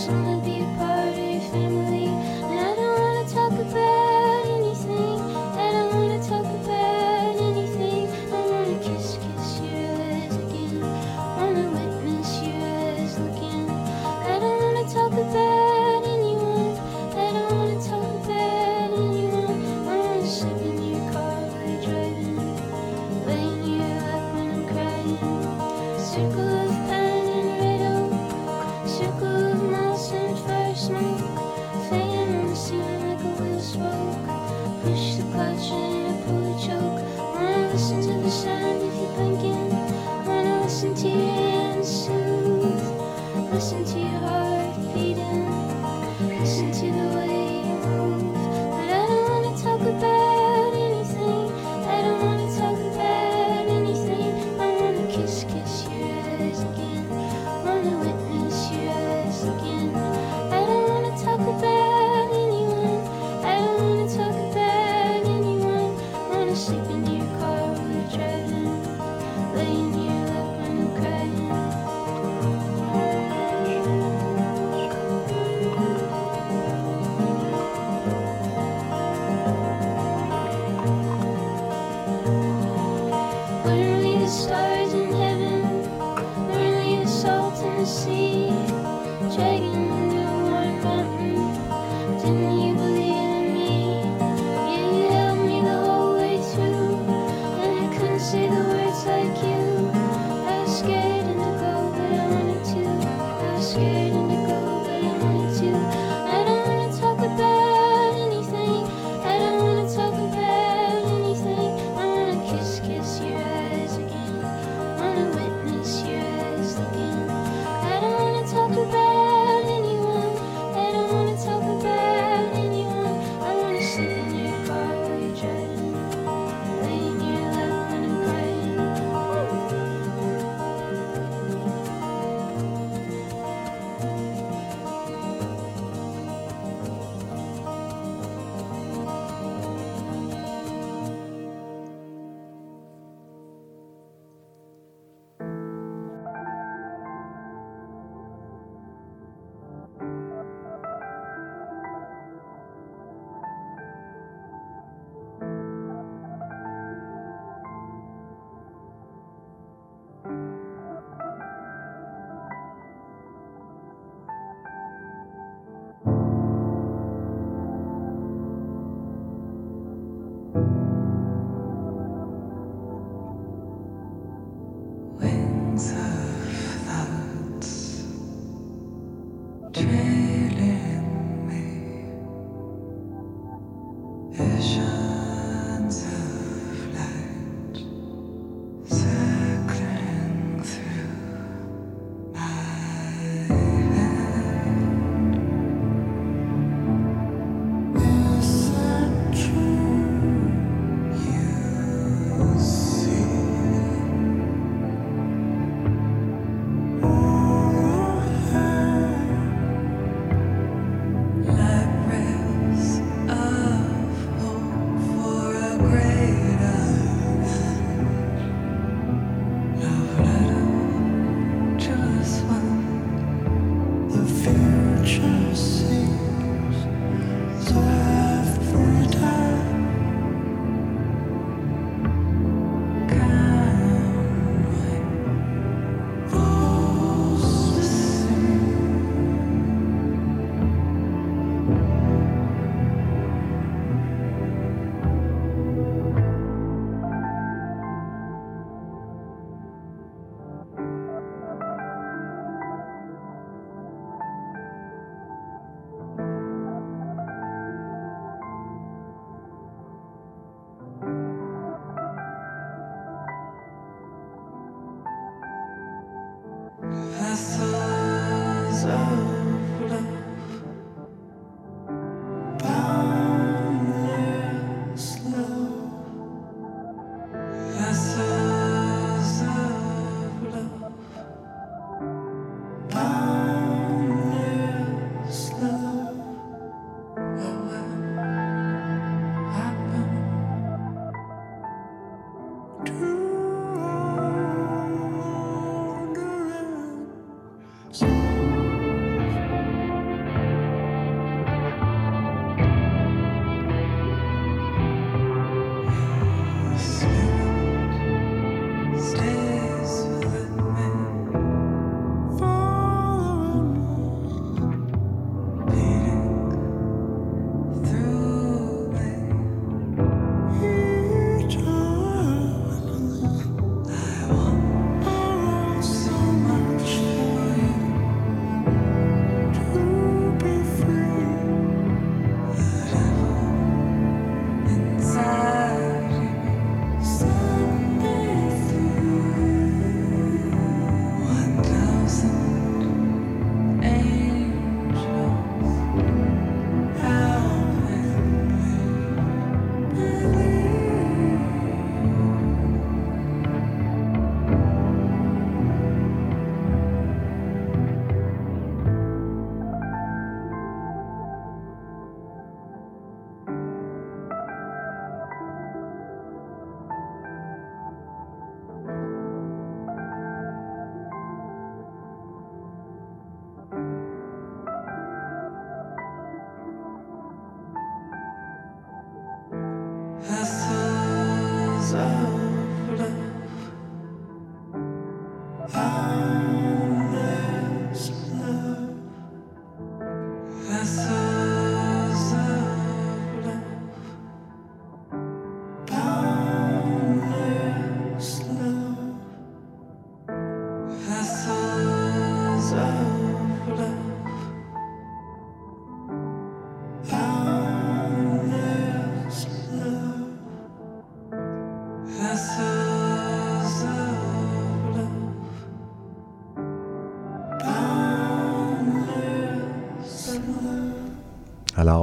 I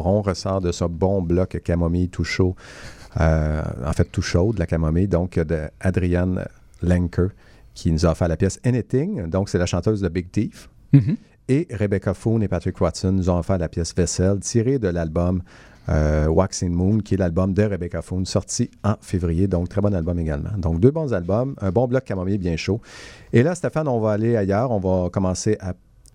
On ressort de ce bon bloc camomille tout chaud, euh, en fait tout chaud de la camomille, donc de Adrienne Lenker, qui nous a offert la pièce Anything. Donc, c'est la chanteuse de Big Thief. Mhm. Et Rebecca Foon et Patrick Watson nous ont offert la pièce Vessel, tirée de l'album euh, Waxing Moon, qui est l'album de Rebecca Foon, sorti en février. Donc, très bon album également. Donc, deux bons albums, un bon bloc camomille bien chaud. Et là, Stéphane, on va aller ailleurs. On va commencer à.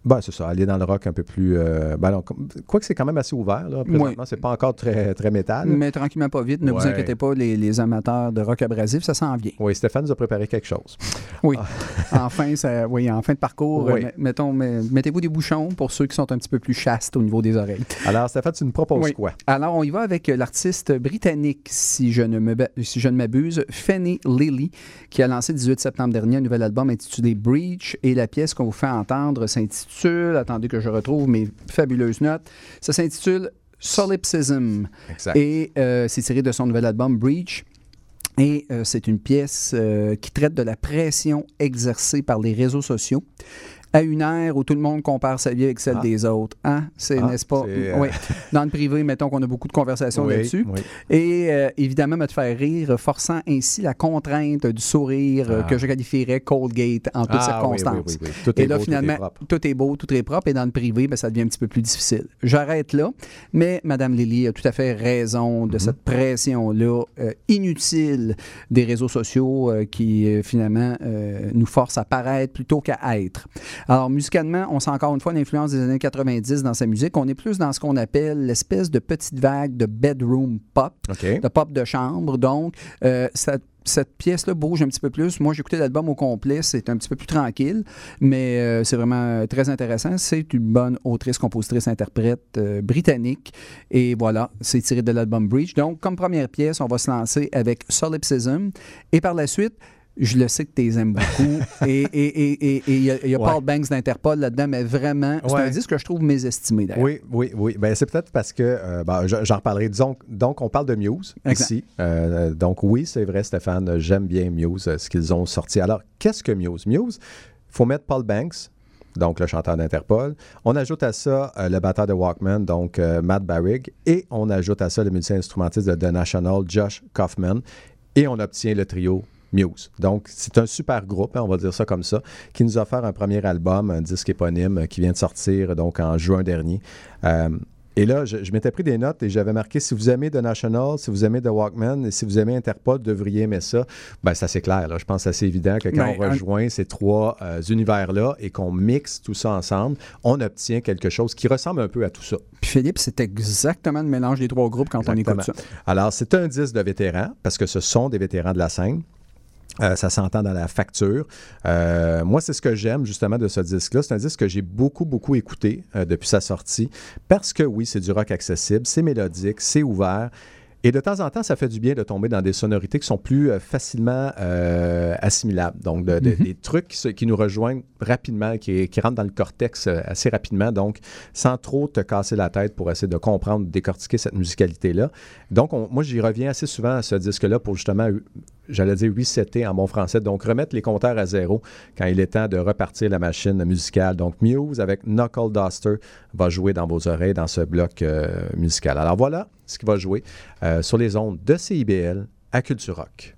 Ben, c'est ça, aller dans le rock un peu plus. Euh, ben, alors, comme- quoique c'est quand même assez ouvert, là. Présentement, c'est pas encore très, très métal. Mais tranquillement, pas vite. Ne vous inquiétez pas, les, les amateurs de rock abrasif, ça s'en vient. Oui, Stéphane nous a préparé quelque chose. Oui. en, fin, ça, oui, en fin de parcours, Ah. Oui. mettons, mettez-vous des bouchons pour ceux qui sont un petit peu plus chastes au niveau des oreilles. Alors, Stéphane, tu nous proposes Oui. quoi? Alors, on y va avec l'artiste britannique, si je ne me si je ne m'abuse, Fanny Lilly, qui a lancé le 18 septembre dernier un nouvel album intitulé Breach. Et la pièce qu'on vous fait entendre s'intitule, attendez que je retrouve mes fabuleuses notes, ça s'intitule Solipsism. Exact. Et euh, c'est tiré de son nouvel album Breach. Et euh, c'est une pièce euh, qui traite de la pression exercée par les réseaux sociaux à une ère où tout le monde compare sa vie avec celle Ah. des autres. Hein? C'est, Ah, n'est-ce pas? c'est, euh, Oui. Dans le privé, mettons qu'on a beaucoup de conversations Oui, là-dessus. oui. Et euh, évidemment, me te faire rire, forçant ainsi la contrainte du sourire euh, Ah. que je qualifierais Colgate en toutes Ah, oui, oui, circonstances. oui, oui. Tout Et est là, beau, tout est finalement, tout est beau, tout est propre. Et dans le privé, ben, ça devient un petit peu plus difficile. J'arrête là. Mais Mme Lily a tout à fait raison de cette pression-là euh, inutile des réseaux sociaux qui, finalement, nous forcent à paraître plutôt qu'à être. Alors, musicalement, on sent encore une fois l'influence des années 90 dans sa musique. On est plus dans ce qu'on appelle l'espèce de petite vague de bedroom pop de pop de chambre. Donc, euh, ça- cette pièce-là bouge un petit peu plus. Moi, j'ai écouté l'album au complet. C'est un petit peu plus tranquille, mais euh, c'est vraiment euh, très intéressant. C'est une bonne autrice, compositrice, interprète euh, britannique. Et voilà, c'est tiré de l'album Breach. Donc, comme première pièce, on va se lancer avec Solipsism. Et par la suite, je le sais que tu les aimes beaucoup. et il y a, il y a Ouais. Paul Banks d'Interpol là-dedans, mais vraiment, c'est Ouais. un disque que je trouve mésestimé d'ailleurs. Oui, oui, oui. Ben, c'est peut-être parce que, euh, ben, je- j'en reparlerai. Disons, donc, on parle de Muse Exact. ici. Euh, donc, oui, c'est vrai, Stéphane, j'aime bien Muse, euh, ce qu'ils ont sorti. Alors, qu'est-ce que Muse? Muse, il faut mettre Paul Banks donc le chanteur d'Interpol. On ajoute à ça euh, le batteur de Walkman, donc euh, Matt Barrig, et on ajoute à ça le musicien instrumentiste de The National, Josh Kaufman, et on obtient le trio Muse. Donc, c'est un super groupe, hein, on va dire ça comme ça, qui nous a offert un premier album, un disque éponyme, euh, qui vient de sortir donc en juin dernier. Euh, et là, je, je m'étais pris des notes et j'avais marqué si vous aimez The National, si vous aimez The Walkman et si vous aimez Interpol, devriez aimer ça. Ben, c'est assez clair. Là. Je pense que c'est évident que quand Ben, on un- rejoint ces trois euh, univers-là et qu'on mixe tout ça ensemble, on obtient quelque chose qui ressemble un peu à tout ça. Puis Philippe, c'est exactement le mélange des trois groupes quand on écoute ça. Exactement. Alors, c'est un disque de vétérans, parce que ce sont des vétérans de la scène. Euh, ça s'entend dans la facture. Euh, moi, c'est ce que j'aime justement de ce disque-là. C'est un disque que j'ai beaucoup, beaucoup écouté euh, depuis sa sortie, parce que oui, c'est du rock accessible, c'est mélodique, c'est ouvert. Et de temps en temps, ça fait du bien de tomber dans des sonorités qui sont plus facilement assimilables. Donc, de- de- des trucs qui, nous rejoignent rapidement, qui, qui rentrent dans le cortex assez rapidement, donc sans trop te casser la tête pour essayer de comprendre, décortiquer cette musicalité-là. Donc, on- moi, j'y reviens assez souvent à ce disque-là pour justement, j'allais dire resetter en bon français, donc remettre les compteurs à zéro quand il est temps de repartir la machine musicale. Donc, Muse avec Knuckle Duster va jouer dans vos oreilles dans ce bloc euh, musical. Alors voilà ce qui va jouer euh, sur les ondes de CIBL à Culture Rock.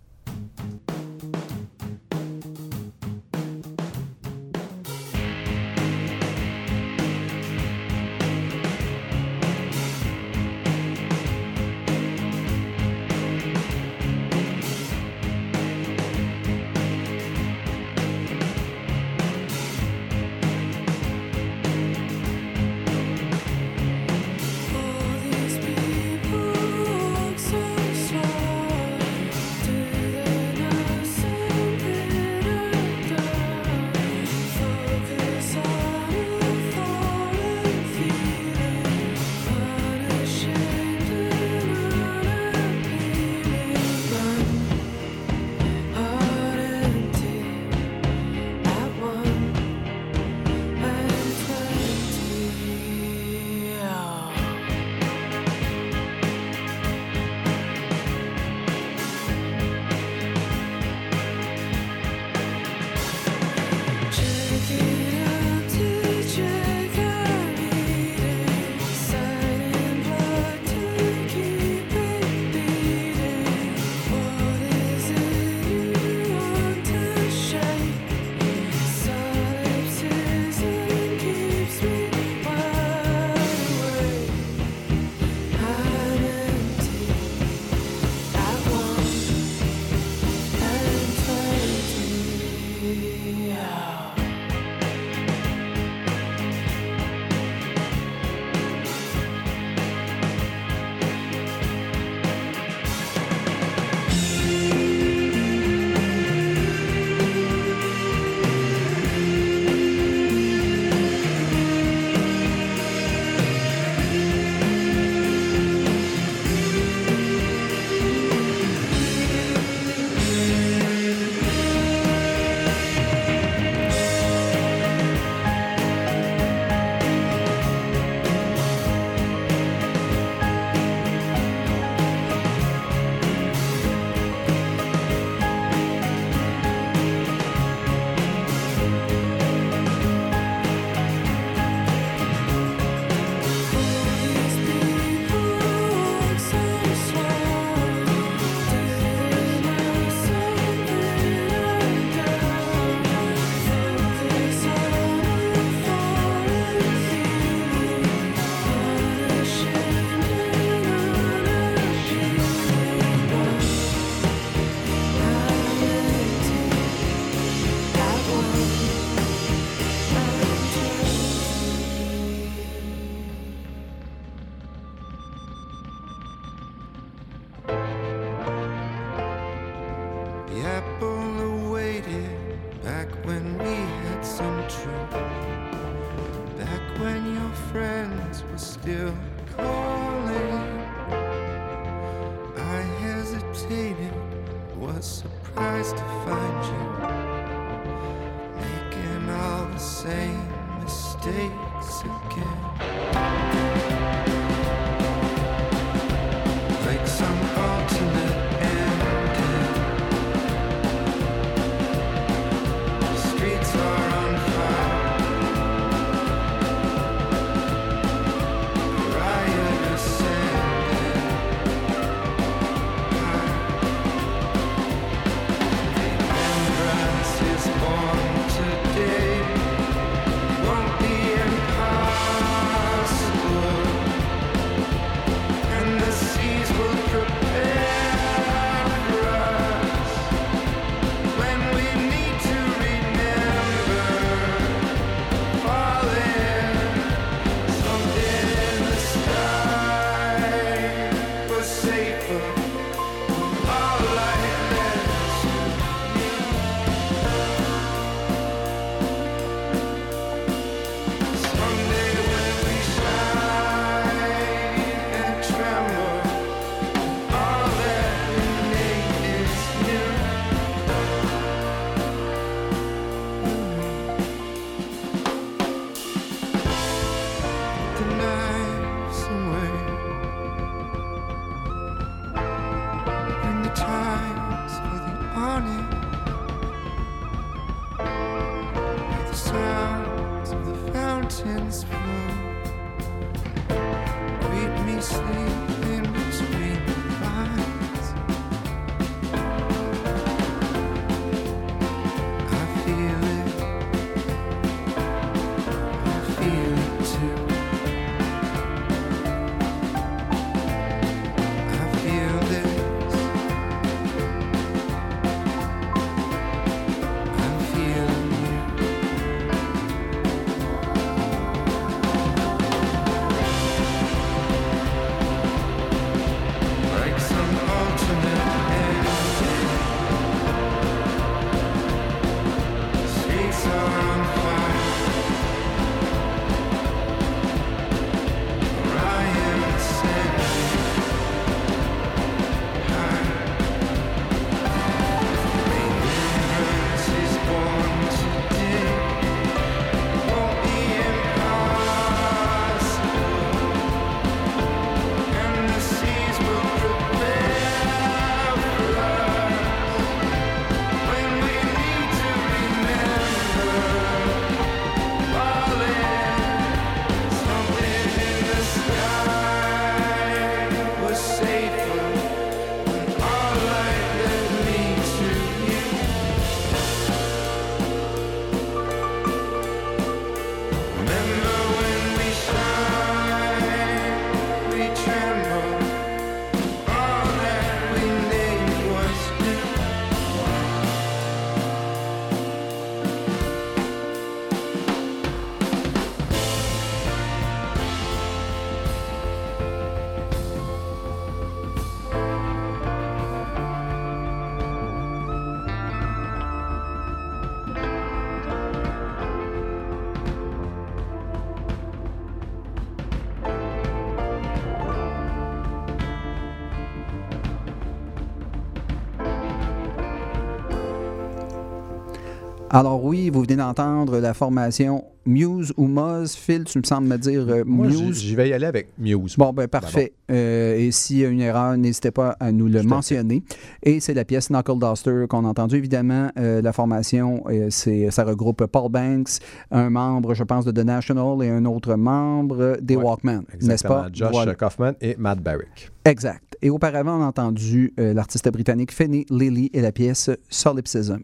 Alors oui, vous venez d'entendre la formation Muse ou Moz. Phil, tu me sembles me dire euh, Moi, Muse. j'y vais y aller avec Muse. Bon, ben parfait. Euh, et s'il y a une erreur, n'hésitez pas à nous le Tout mentionner. Et c'est la pièce Knuckle Duster qu'on a entendue. Évidemment, euh, la formation, euh, c'est, ça regroupe Paul Banks, un membre, je pense, de The National et un autre membre des Ouais, Walkmen, n'est-ce pas? Josh Voilà. Kaufman et Matt Barrick. Exact. Et auparavant, on a entendu l'artiste britannique Fanny Lilly et la pièce Solipsism.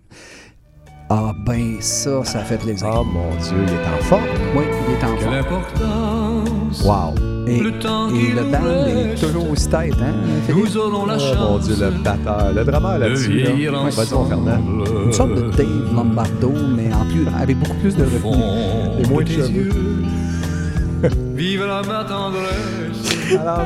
Ah ben ça, ça fait plaisir. Oh mon Dieu, il est en forme. Oui, il est en Quelle forme. importance Wow. Et, le temps et le nous band est toujours aussi tête, hein, Philippe? Nous aurons la Oh chance mon Dieu, le batteur, le de là-dessus. là. ensemble. Une sorte de Dave Lombardo, mais en plus, avec beaucoup plus de Au retenue. Et moins de cheveux. yeux, Vive la ma tendresse. Alors,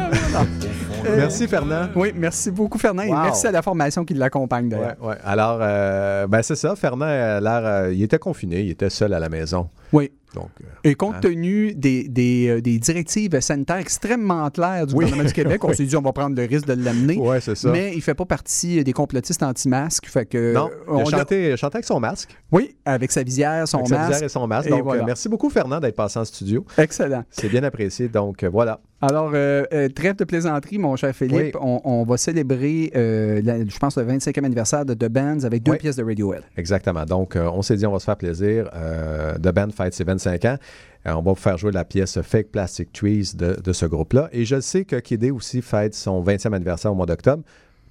merci Fernand. Oui, merci beaucoup, Fernand, et merci à la formation qui l'accompagne d'ailleurs. Ouais, ouais. Alors, euh, ben c'est ça. Fernand a l'air. euh, il était confiné, il était seul à la maison. Oui. Donc, euh, Et compte Hein? tenu des, des, euh, des directives sanitaires extrêmement claires du Oui. gouvernement du Québec, on s'est dit on va prendre le risque de l'amener. ça. Mais il fait pas partie des complotistes anti-masques. Fait que non, il on il a chanté avec son masque. Oui, avec sa visière, son avec sa masque. visière et son masque. Et Donc, voilà. euh, merci beaucoup, Fernand, d'être passé en studio. Excellent. C'est bien apprécié. Donc, euh, voilà. Alors, euh, euh, trêve de plaisanterie, mon cher Philippe. Oui. On, on va célébrer, euh, la- je pense, le 25e anniversaire de The Bands avec deux Oui. pièces de Radiohead. Exactement. Donc, euh, on s'est dit, on va se faire plaisir. Euh, The Band fête ses 25 ans. Euh, on va vous faire jouer la pièce Fake Plastic Trees de, de ce groupe-là. Et je sais que Kidé aussi fête son 20e anniversaire au mois d'octobre.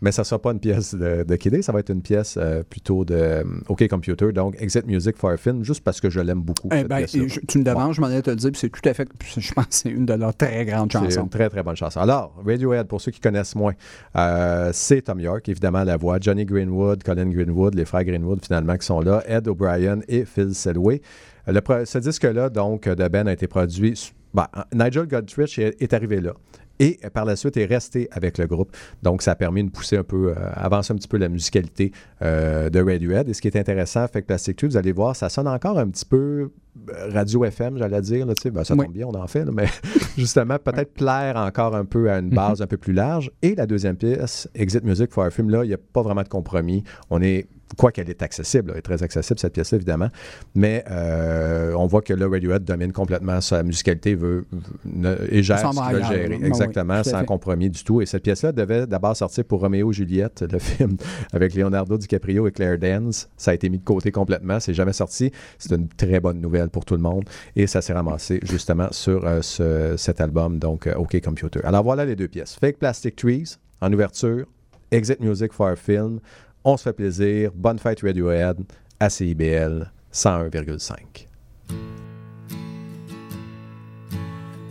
Mais ça ne sera pas une pièce de, de Kidé, ça va être une pièce euh, plutôt de euh, OK Computer, donc Exit Music for a Film, juste parce que je l'aime beaucoup. Eh ben, je- tu me demandes, je m'en allais te le dire, puis c'est tout à fait, je pense que c'est une de leurs très grandes C'est chansons. une très, très bonne chanson. Alors, Radiohead, pour ceux qui connaissent moins, euh, c'est Tom York, évidemment, la voix. Johnny Greenwood, Colin Greenwood, les frères Greenwood, finalement, qui sont là. Ed O'Brien et Phil Selway. Euh, le ce disque-là, donc, de Ben a été produit. ben, Nigel Godrich est, est arrivé là. Et euh, par la suite est resté avec le groupe. Donc, ça a permis de pousser un peu, euh, avancer un petit peu la musicalité euh, de Radiohead. Et ce qui est intéressant, fait que Plastic Tube, vous allez voir, ça sonne encore un petit peu radio FM, j'allais dire. Là. Ben, ça Oui. tombe bien, on en fait, là, mais justement, peut-être plaire encore un peu à une base un peu plus large. Et la deuxième pièce, Exit Music for a Film, là, il n'y a pas vraiment de compromis. On est Quoi qu'elle est accessible, elle est très accessible, cette pièce-là, évidemment. Mais euh, on voit que là, Radiohead domine complètement sa musicalité veut, ne- et gère Sans ce qu'il veut bagarre, gérer. Exactement, oui, sans compromis du tout. Et cette pièce-là devait d'abord sortir pour Roméo et Juliette, le film avec Leonardo DiCaprio et Claire Danes. Ça a été mis de côté complètement. C'est jamais sorti. C'est une très bonne nouvelle pour tout le monde. Et ça s'est ramassé justement sur euh, ce- cet album, donc euh, OK Computer. Alors voilà les deux pièces. Fake Plastic Trees en ouverture, Exit Music for a Film. On se fait plaisir. Bonne fête Radiohead à CIBL 101,5.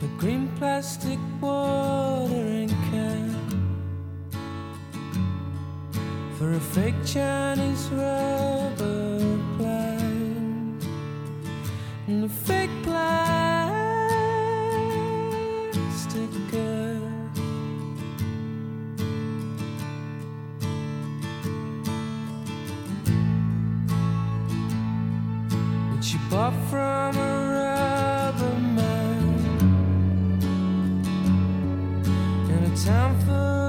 The green plastic watering can for a fake Chinese rubber plant and a fake plastic girl. She bought from a rubber man in a town full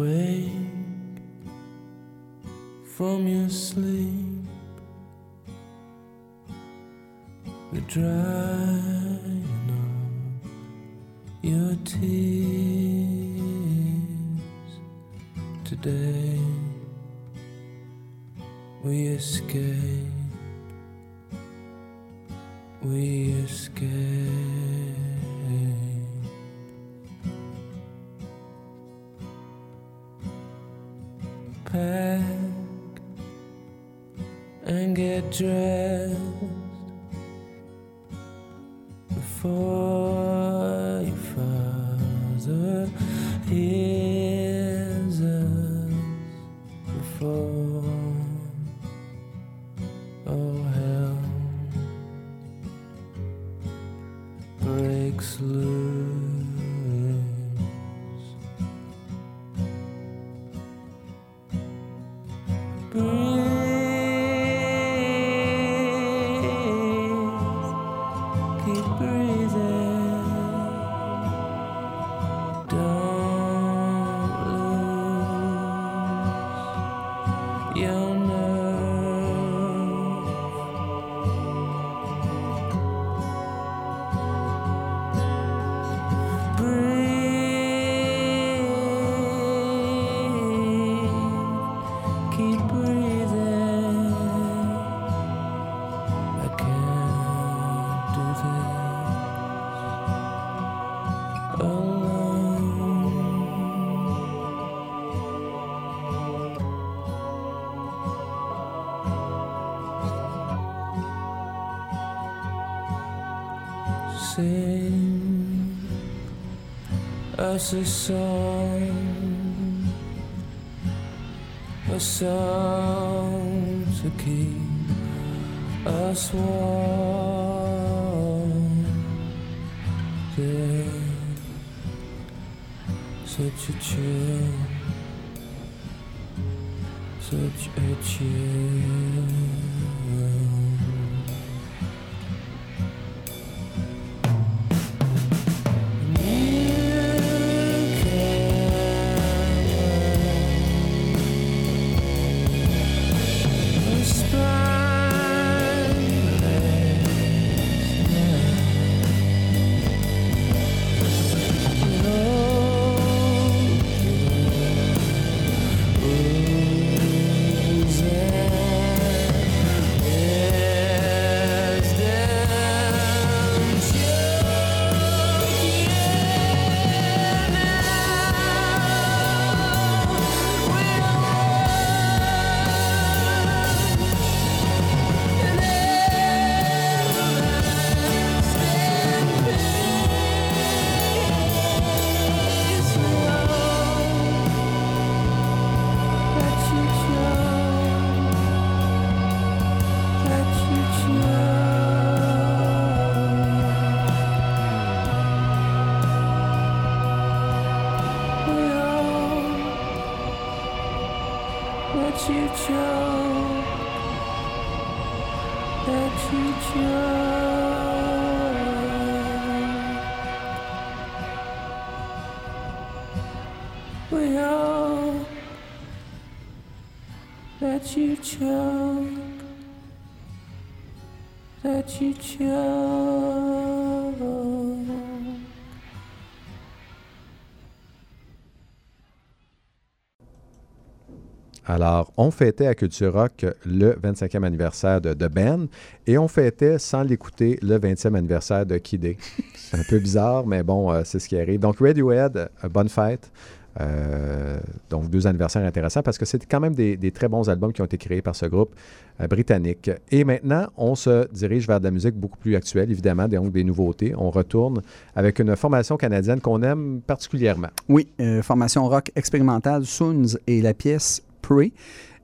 Wake from your sleep. The drying of your tears today. We escape. Us a song, a song to keep us warm. There's such a chill, such a chill. You choke, let you choke. Alors, on fêtait à Culture Rock le 25e anniversaire de Band et on fêtait sans l'écouter le 20e anniversaire de Kid C'est un peu bizarre, mais bon, euh, c'est ce qui arrive. Donc, Radiohead, euh, bonne fête. Euh, donc, deux anniversaires intéressants parce que c'est quand même des, très bons albums qui ont été créés par ce groupe britannique. Et maintenant, on se dirige vers de la musique beaucoup plus actuelle, évidemment, donc des nouveautés. On retourne avec une formation canadienne qu'on aime particulièrement. Oui, formation rock expérimentale, Soons et la pièce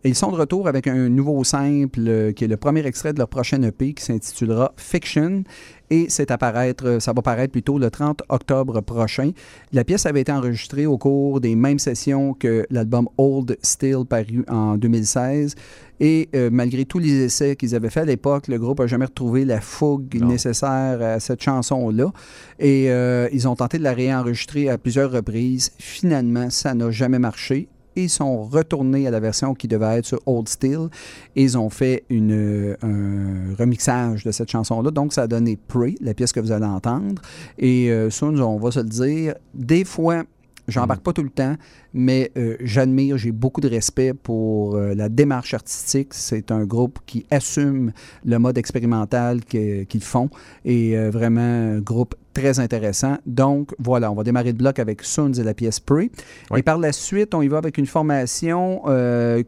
Et ils sont de retour avec un nouveau simple euh, qui est le premier extrait de leur prochaine EP qui s'intitulera Fiction. et c'est à paraître, ça va paraître plutôt le 30 octobre prochain. La pièce avait été enregistrée au cours des mêmes sessions que l'album Old Still paru en 2016. Et euh, malgré tous les essais qu'ils avaient fait à l'époque, le groupe n'a jamais retrouvé la fougue Non. nécessaire à cette chanson-là. Et euh, ils ont tenté de la réenregistrer à plusieurs reprises. Finalement, ça n'a jamais marché. Ils sont retournés à la version qui devait être sur Old. Et ils ont fait euh, un remixage de cette chanson-là. Donc, ça a donné Pray, la pièce que vous allez entendre. Et euh, Soon, on va se le dire, des fois, j'embarque pas tout le temps, mais euh, j'admire, j'ai beaucoup de respect pour euh, la démarche artistique. C'est un groupe qui assume le mode expérimental qu'ils font et euh, vraiment un groupe très intéressant. Donc voilà, on va démarrer le bloc avec Soons et la pièce. Oui. Et par la suite, on y va avec une formation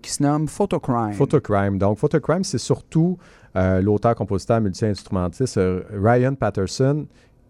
qui se nomme Photocrime. Photocrime. Donc, Photocrime, c'est surtout l'auteur, compositeur, multi-instrumentiste Ryan Patterson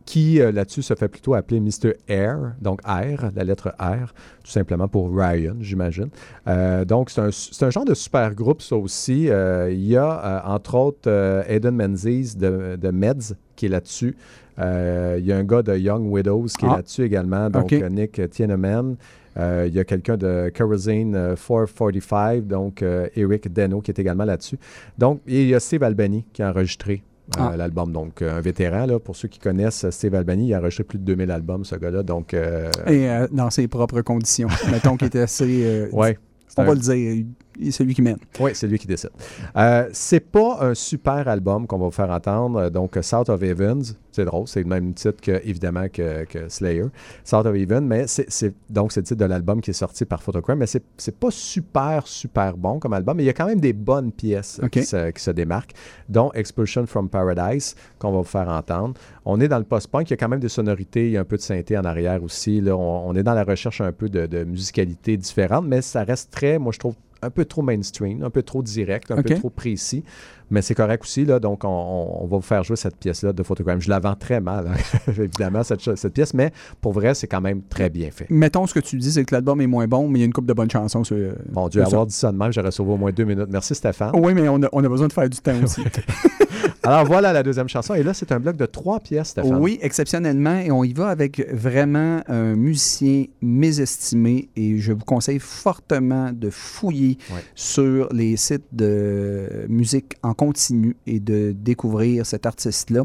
qui euh, là-dessus se fait plutôt appeler Mr. Air, donc R, la lettre R, tout simplement pour Ryan, j'imagine. Euh, donc, c'est un, un genre de super groupe, ça aussi. Euh, il y a, entre autres, Aidan Menzies de, de Meds qui est là-dessus. Il y a un gars de Young Widows qui est Ah. là-dessus également, donc Nick Tieneman. Euh, il y a quelqu'un de Kerosene euh, 445, donc Eric Deno qui est également là-dessus. Donc, il y a Steve Albany qui a enregistré Ah. l'album. Donc, euh, un vétéran, là, pour ceux qui connaissent euh, Steve Albany, il a enregistré plus de 2000 albums, ce gars-là. Donc, euh, Et euh, dans ses propres conditions. Mettons qu'il était assez. euh, ouais. On va le dire, il est celui qui mène. Oui, c'est lui qui décide. Euh, c'est pas un super album qu'on va vous faire entendre. Donc, South of Evans, c'est drôle, c'est le même titre que, évidemment que, que Slayer. South of Even, mais c'est, c'est- donc c'est le titre de l'album qui est sorti par Photocrime, mais c'est, c'est pas super, super bon comme album, mais il y a quand même des bonnes pièces qui, se, qui se démarquent, dont Expulsion from Paradise, qu'on va vous faire entendre. On est dans le post-punk, il y a quand même des sonorités, il y a un peu de synthé en arrière aussi. Là, on, on est dans la recherche un peu de, de musicalité différente, mais ça reste très, moi je trouve, un peu trop mainstream, un peu trop direct, un peu trop précis. Mais c'est correct aussi, là, donc on, va vous faire jouer cette pièce-là de Photogramme. Je la vends très mal, hein, évidemment, cette, cette pièce, mais pour vrai, c'est quand même très bien fait. Mettons ce que tu dis, c'est que l'album est moins bon, mais il y a une couple de bonnes chansons. sur- Bon Dieu, sur ça. avoir dit ça de même, j'aurais sauvé au moins deux minutes. Merci Stéphane. Oui, mais on a, on a besoin de faire du temps aussi. Alors voilà la deuxième chanson. Et là, c'est un bloc de trois pièces, Stéphane. Oui, exceptionnellement. Et on y va avec vraiment un musicien mésestimé. Et je vous conseille fortement de fouiller sur les sites de musique en continu et de découvrir cet artiste-là.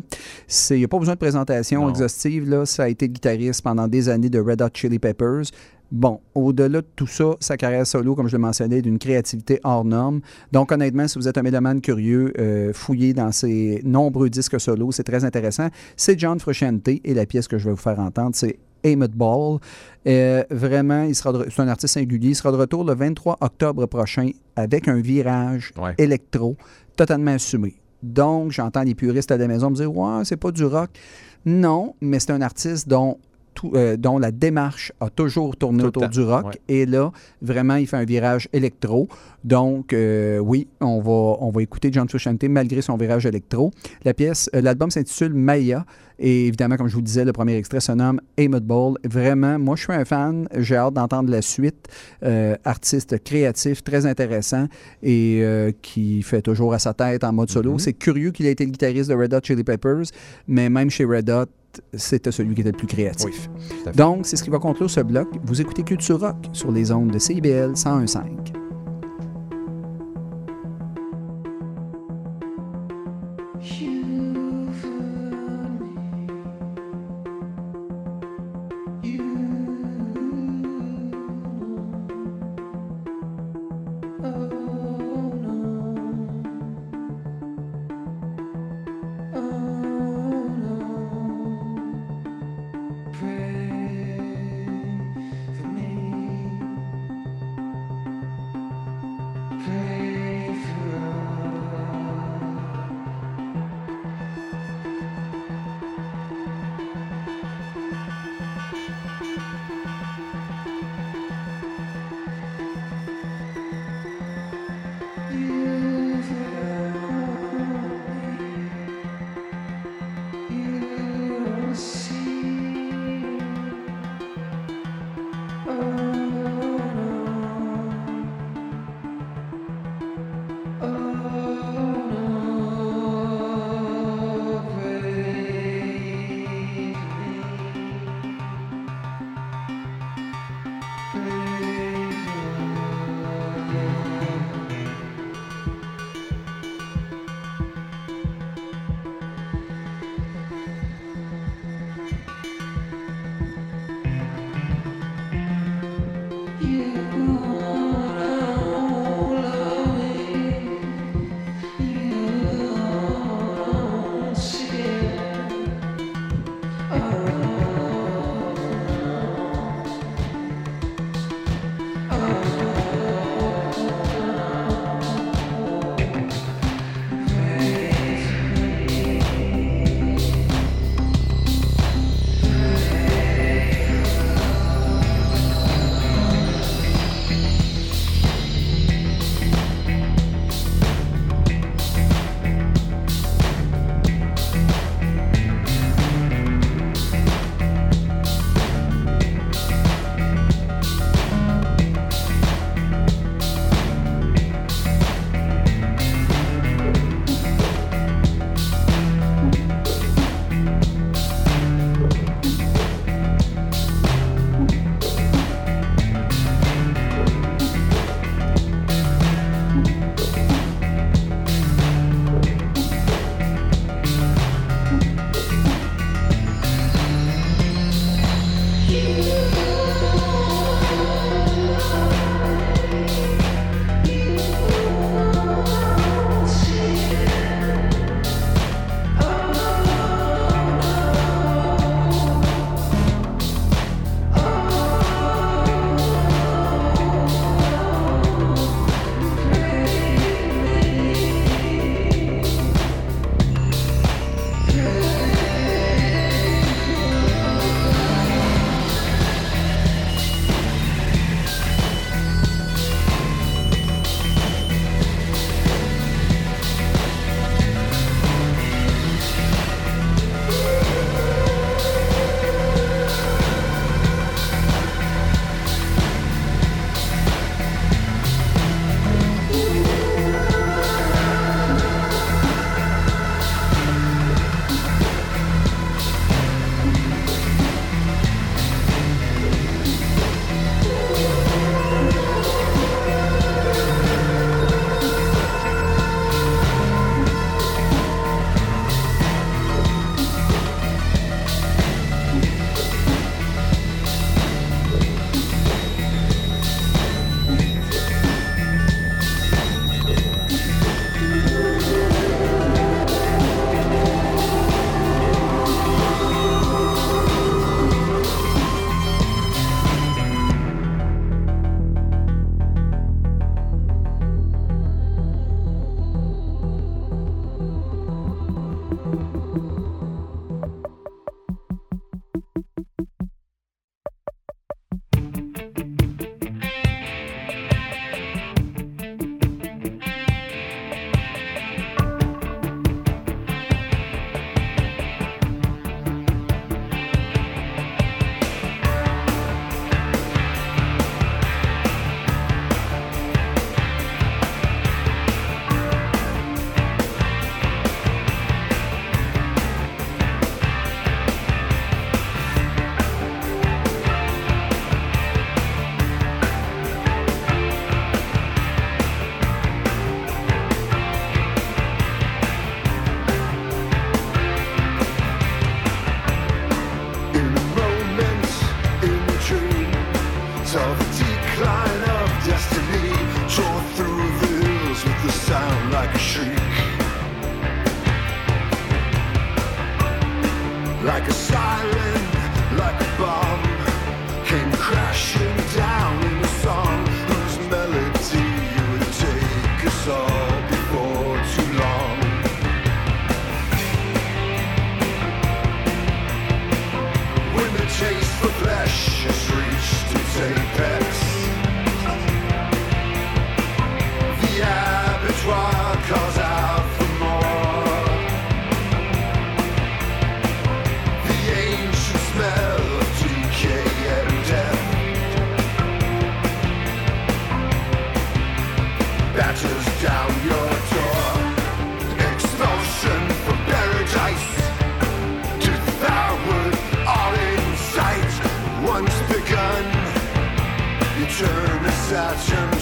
Il n'y a pas besoin de présentation Non. exhaustive. Là. Ça a été le guitariste pendant des années de Red Hot Chili Peppers. Bon, au-delà de tout ça, sa carrière solo, comme je le mentionnais, est d'une créativité hors norme. Donc, honnêtement, si vous êtes un mélomane curieux, euh, fouillez dans ses nombreux disques solo, c'est très intéressant. C'est John Frusciante et la pièce que je vais vous faire entendre, c'est Aim Ball. Euh, vraiment, il sera de c'est un artiste singulier. Il sera de retour le 23 octobre prochain avec un virage Ouais. électro totalement assumé. Donc, j'entends les puristes à la maison me dire Ouais, c'est pas du rock. Non, mais c'est un artiste dont, tout- euh, dont la démarche a toujours tourné Tout autour temps, du rock. ouais. Et là, vraiment, il fait un virage électro. Donc, euh, oui, on va, on va écouter John Frusciante malgré son virage électro. La pièce, euh, l'album s'intitule Maya. Et évidemment, comme je vous le disais, le premier extrait se nomme Ball. Vraiment, moi, je suis un fan. J'ai hâte d'entendre la suite. Artiste créatif, très intéressant et qui fait toujours à sa tête en mode solo. Mhm. C'est curieux qu'il ait été le guitariste de Red Hot Chili Peppers, mais même chez Red Hot, c'était celui qui était le plus créatif. Donc, c'est ce qui va conclure ce bloc. Vous écoutez Culture Rock sur les ondes de CIBL 101.5. Pray such a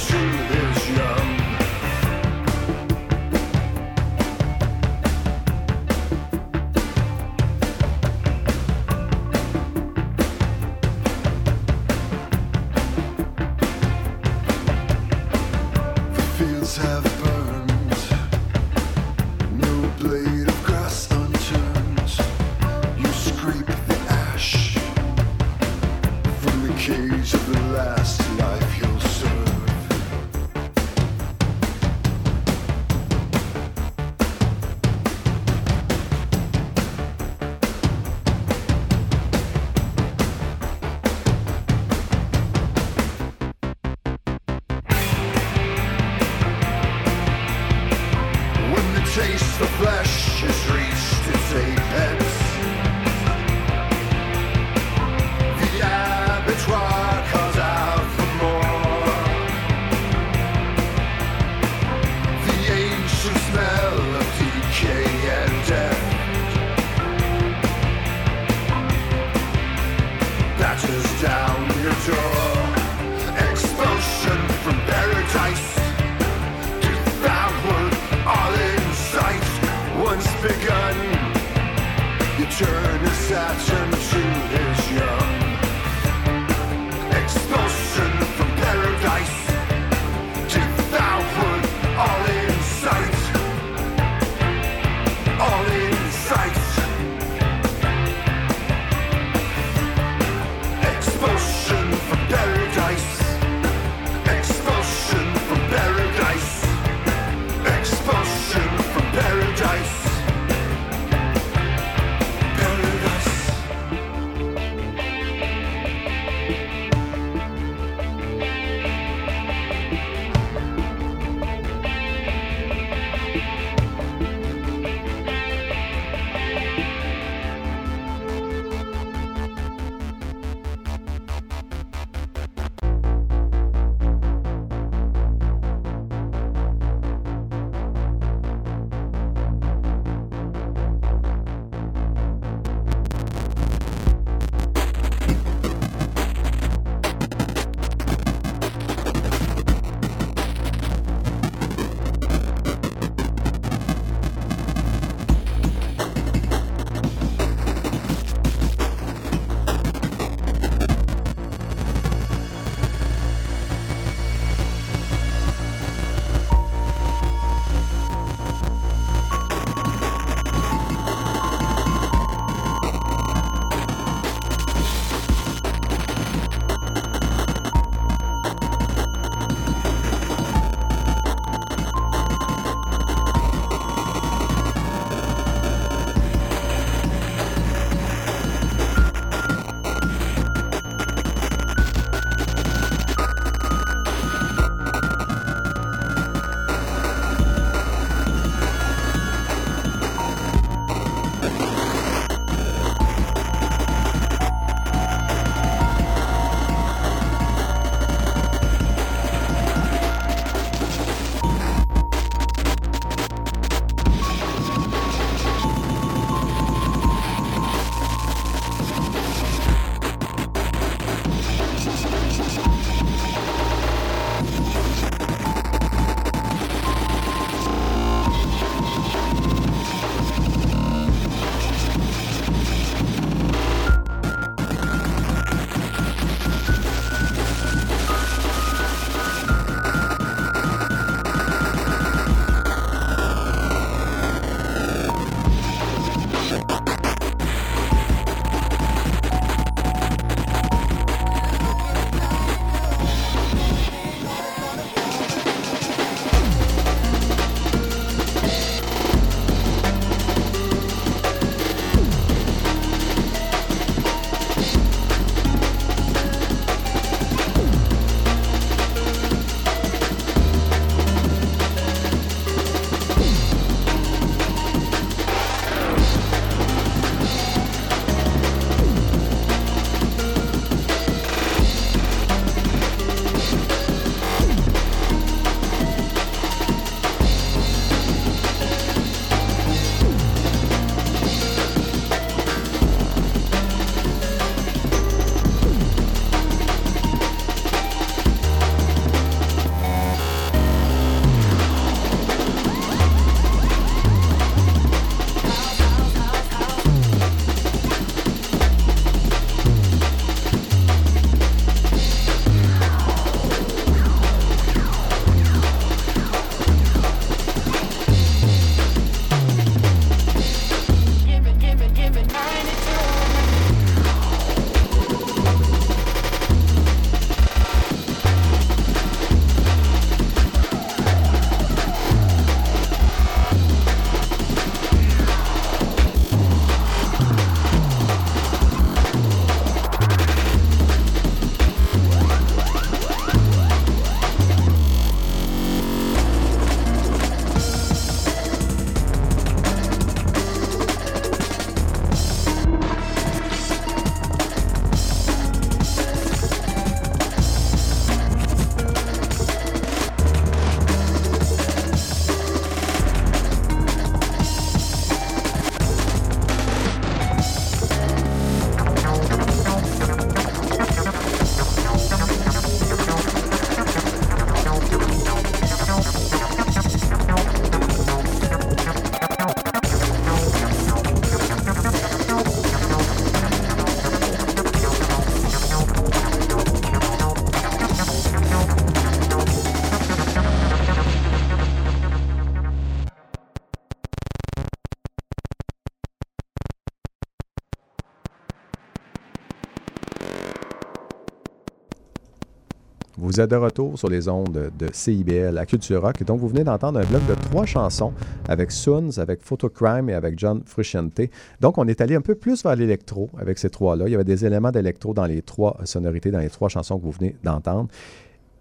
Vous êtes de retour sur les ondes de CIBL à Culture Rock. Donc, vous venez d'entendre un bloc de trois chansons avec Soons, avec Photocrime et avec John Frusciante. Donc, on est allé un peu plus vers l'électro avec ces trois-là. Il y avait des éléments d'électro dans les trois sonorités, dans les trois chansons que vous venez d'entendre.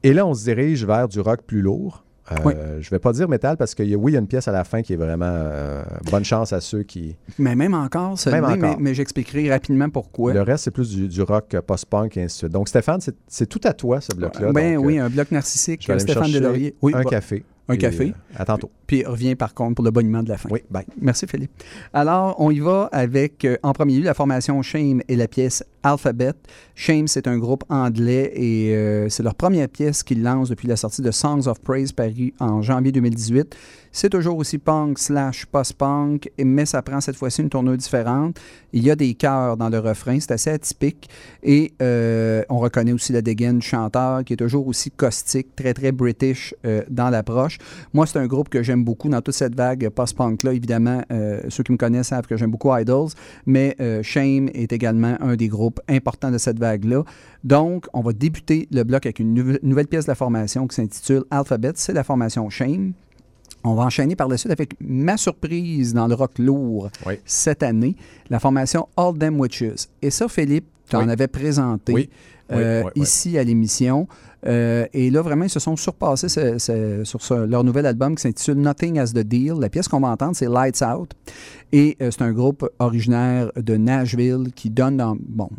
Et là, on se dirige vers du rock plus lourd. Euh, Oui. Je ne vais pas dire métal parce que oui, il y a une pièce à la fin qui est vraiment euh, bonne chance à ceux qui. Mais même encore, ça Même mais, encore. mais j'expliquerai rapidement pourquoi. Le reste, c'est plus du, du rock euh, post-punk et ainsi de suite. Donc, Stéphane, c'est- tout à toi, ce bloc-là. Ben Donc, oui, euh, un bloc narcissique, je vais aller me Stéphane Delaurier. Oui, un café. Un Et, café. à tantôt. Puis revient par contre pour le boniment de la fin. Oui, bye. Merci Philippe. Alors, on y va avec, euh, en premier lieu, la formation Shame et la pièce Alphabet. Shame, c'est un groupe anglais et euh, c'est leur première pièce qu'ils lancent depuis la sortie de Songs of Praise paru en janvier 2018. C'est toujours aussi punk slash post-punk, mais ça prend cette fois-ci une tournure différente. Il y a des chœurs dans le refrain, c'est assez atypique. Et euh, on reconnaît aussi la dégaine du chanteur qui est toujours aussi caustique, très très british euh, dans l'approche. Moi, c'est un groupe que j'aime beaucoup dans toute cette vague post-punk-là. Évidemment, euh, ceux qui me connaissent savent que j'aime beaucoup Idols, mais euh, Shame est également un des groupes importants de cette vague-là. Donc, on va débuter le bloc avec une nouve- nouvelle pièce de la formation qui s'intitule Alphabet. C'est la formation Shame. On va enchaîner par la suite avec ma surprise dans le rock lourd Oui. cette année, la formation All Them Witches. Et ça, Philippe, tu en Oui. avais présenté Oui. Euh, Oui, oui, oui. ici à l'émission. Euh, et là, vraiment, ils se sont surpassés ce- ce- sur ce- leur nouvel album qui s'intitule Nothing as the Deal. La pièce qu'on va entendre, c'est Lights Out. Et euh, c'est un groupe originaire de Nashville qui donne dans, bon,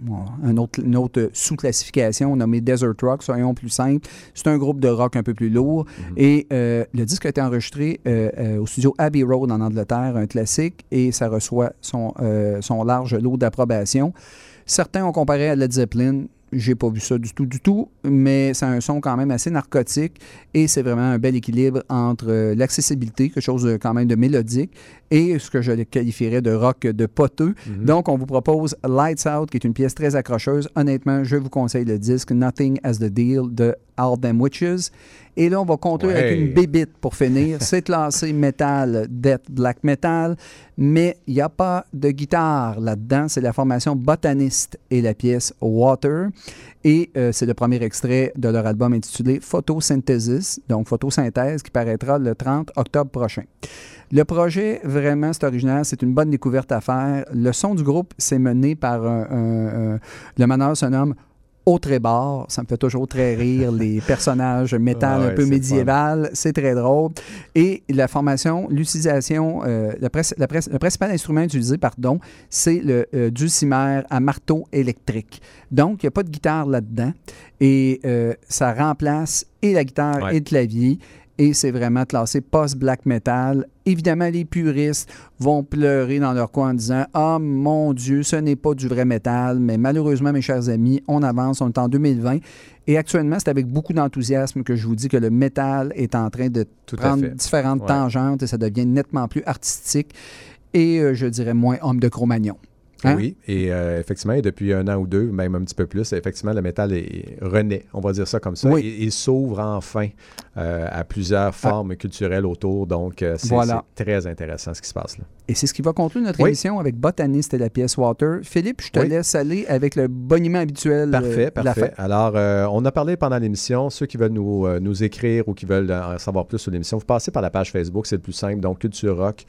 un autre, une autre sous-classification nommée Desert Rock, soyons plus simples. C'est un groupe de rock un peu plus lourd. Et euh, le disque a été enregistré au studio Abbey Road en Angleterre, un classique, et ça reçoit son, son large lot d'approbation. Certains ont comparé à Led Zeppelin. J'ai pas vu ça du tout, du tout, mais c'est un son quand même assez narcotique et c'est vraiment un bel équilibre entre euh, l'accessibilité, quelque chose quand même de mélodique, et ce que je qualifierais de rock de poteux. Donc, on vous propose Lights Out, qui est une pièce très accrocheuse. Honnêtement, je vous conseille le disque Nothing as the Deal de All Them Witches. Et là, on va conclure avec une bébite pour finir. C'est classé metal, death, black metal, mais il n'y a pas de guitare là-dedans. C'est la formation Botaniste et la pièce Water. Et euh, c'est le premier extrait de leur album intitulé Photosynthesis, donc photosynthèse, qui paraîtra le 30 octobre prochain. Le projet, vraiment, c'est original. C'est une bonne découverte à faire. Le son du groupe, c'est mené par un, un- un- le meneur se nomme au. Ça me fait toujours très rire, les personnages métal Ah ouais, un peu médiéval. C'est très drôle. Et la formation, l'utilisation, euh, le, principal instrument utilisé, pardon, c'est le euh, dulcimer à marteau électrique. Donc, il n'y a pas de guitare là-dedans. Et euh, ça remplace et la guitare Ouais. et le clavier. Et c'est vraiment classé post-black metal. Évidemment, les puristes vont pleurer dans leur coin en disant Ah mon Dieu, ce n'est pas du vrai métal. Mais malheureusement, mes chers amis, on avance, on est en 2020. Et actuellement, c'est avec beaucoup d'enthousiasme que je vous dis que le métal est en train de Tout prendre différentes Ouais. tangentes et ça devient nettement plus artistique et euh, je dirais moins homme de Cro-Magnon. Hein? Oui, et euh, effectivement, et depuis un an ou deux, même un petit peu plus, effectivement, le métal est, renaît, on va dire ça comme ça. Oui. Et il s'ouvre enfin euh, à plusieurs formes culturelles autour. Donc, euh, c'est Voilà. c'est très intéressant ce qui se passe là. Et c'est ce qui va conclure notre Oui. émission avec Botaniste et la pièce Water. Philippe, je te Oui. laisse aller avec le boniment habituel euh, Parfait, de la parfait. fin. Alors, euh, on a parlé pendant l'émission. Ceux qui veulent nous, euh, nous écrire ou qui veulent en savoir plus sur l'émission, vous passez par la page Facebook, c'est le plus simple. Donc, Culture Rock,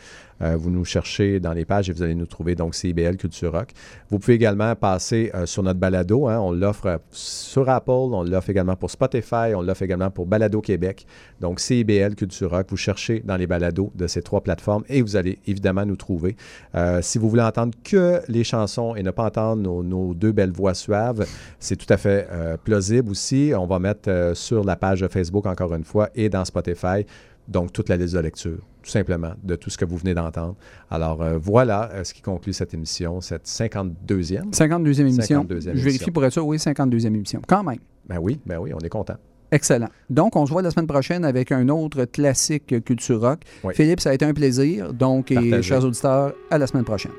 vous nous cherchez dans les pages et vous allez nous trouver. Donc, CIBL Culture Rock. Vous pouvez également passer sur notre balado. hein. on l'offre sur Apple, on l'offre également pour Spotify, on l'offre également pour Balado Québec. Donc, CIBL Culture Rock, vous cherchez dans les balados de ces trois plateformes et vous allez évidemment nous trouver. Euh, si vous voulez entendre que les chansons et ne pas entendre nos, nos deux belles voix suaves, c'est tout à fait euh, plausible aussi. On va mettre euh, sur la page Facebook, encore une fois, et dans Spotify, donc toute la liste de lecture, tout simplement, de tout ce que vous venez d'entendre. Alors euh, voilà euh, ce qui conclut cette émission, cette 52e. 52e émission. 52e je vérifie pour être sûr, oui, 52e émission. Quand même. Ben oui, ben oui, on est content. Excellent. Donc, on se voit la semaine prochaine avec un autre classique culture rock. Oui. Philippe, ça a été un plaisir. Donc, et chers auditeurs, à la semaine prochaine.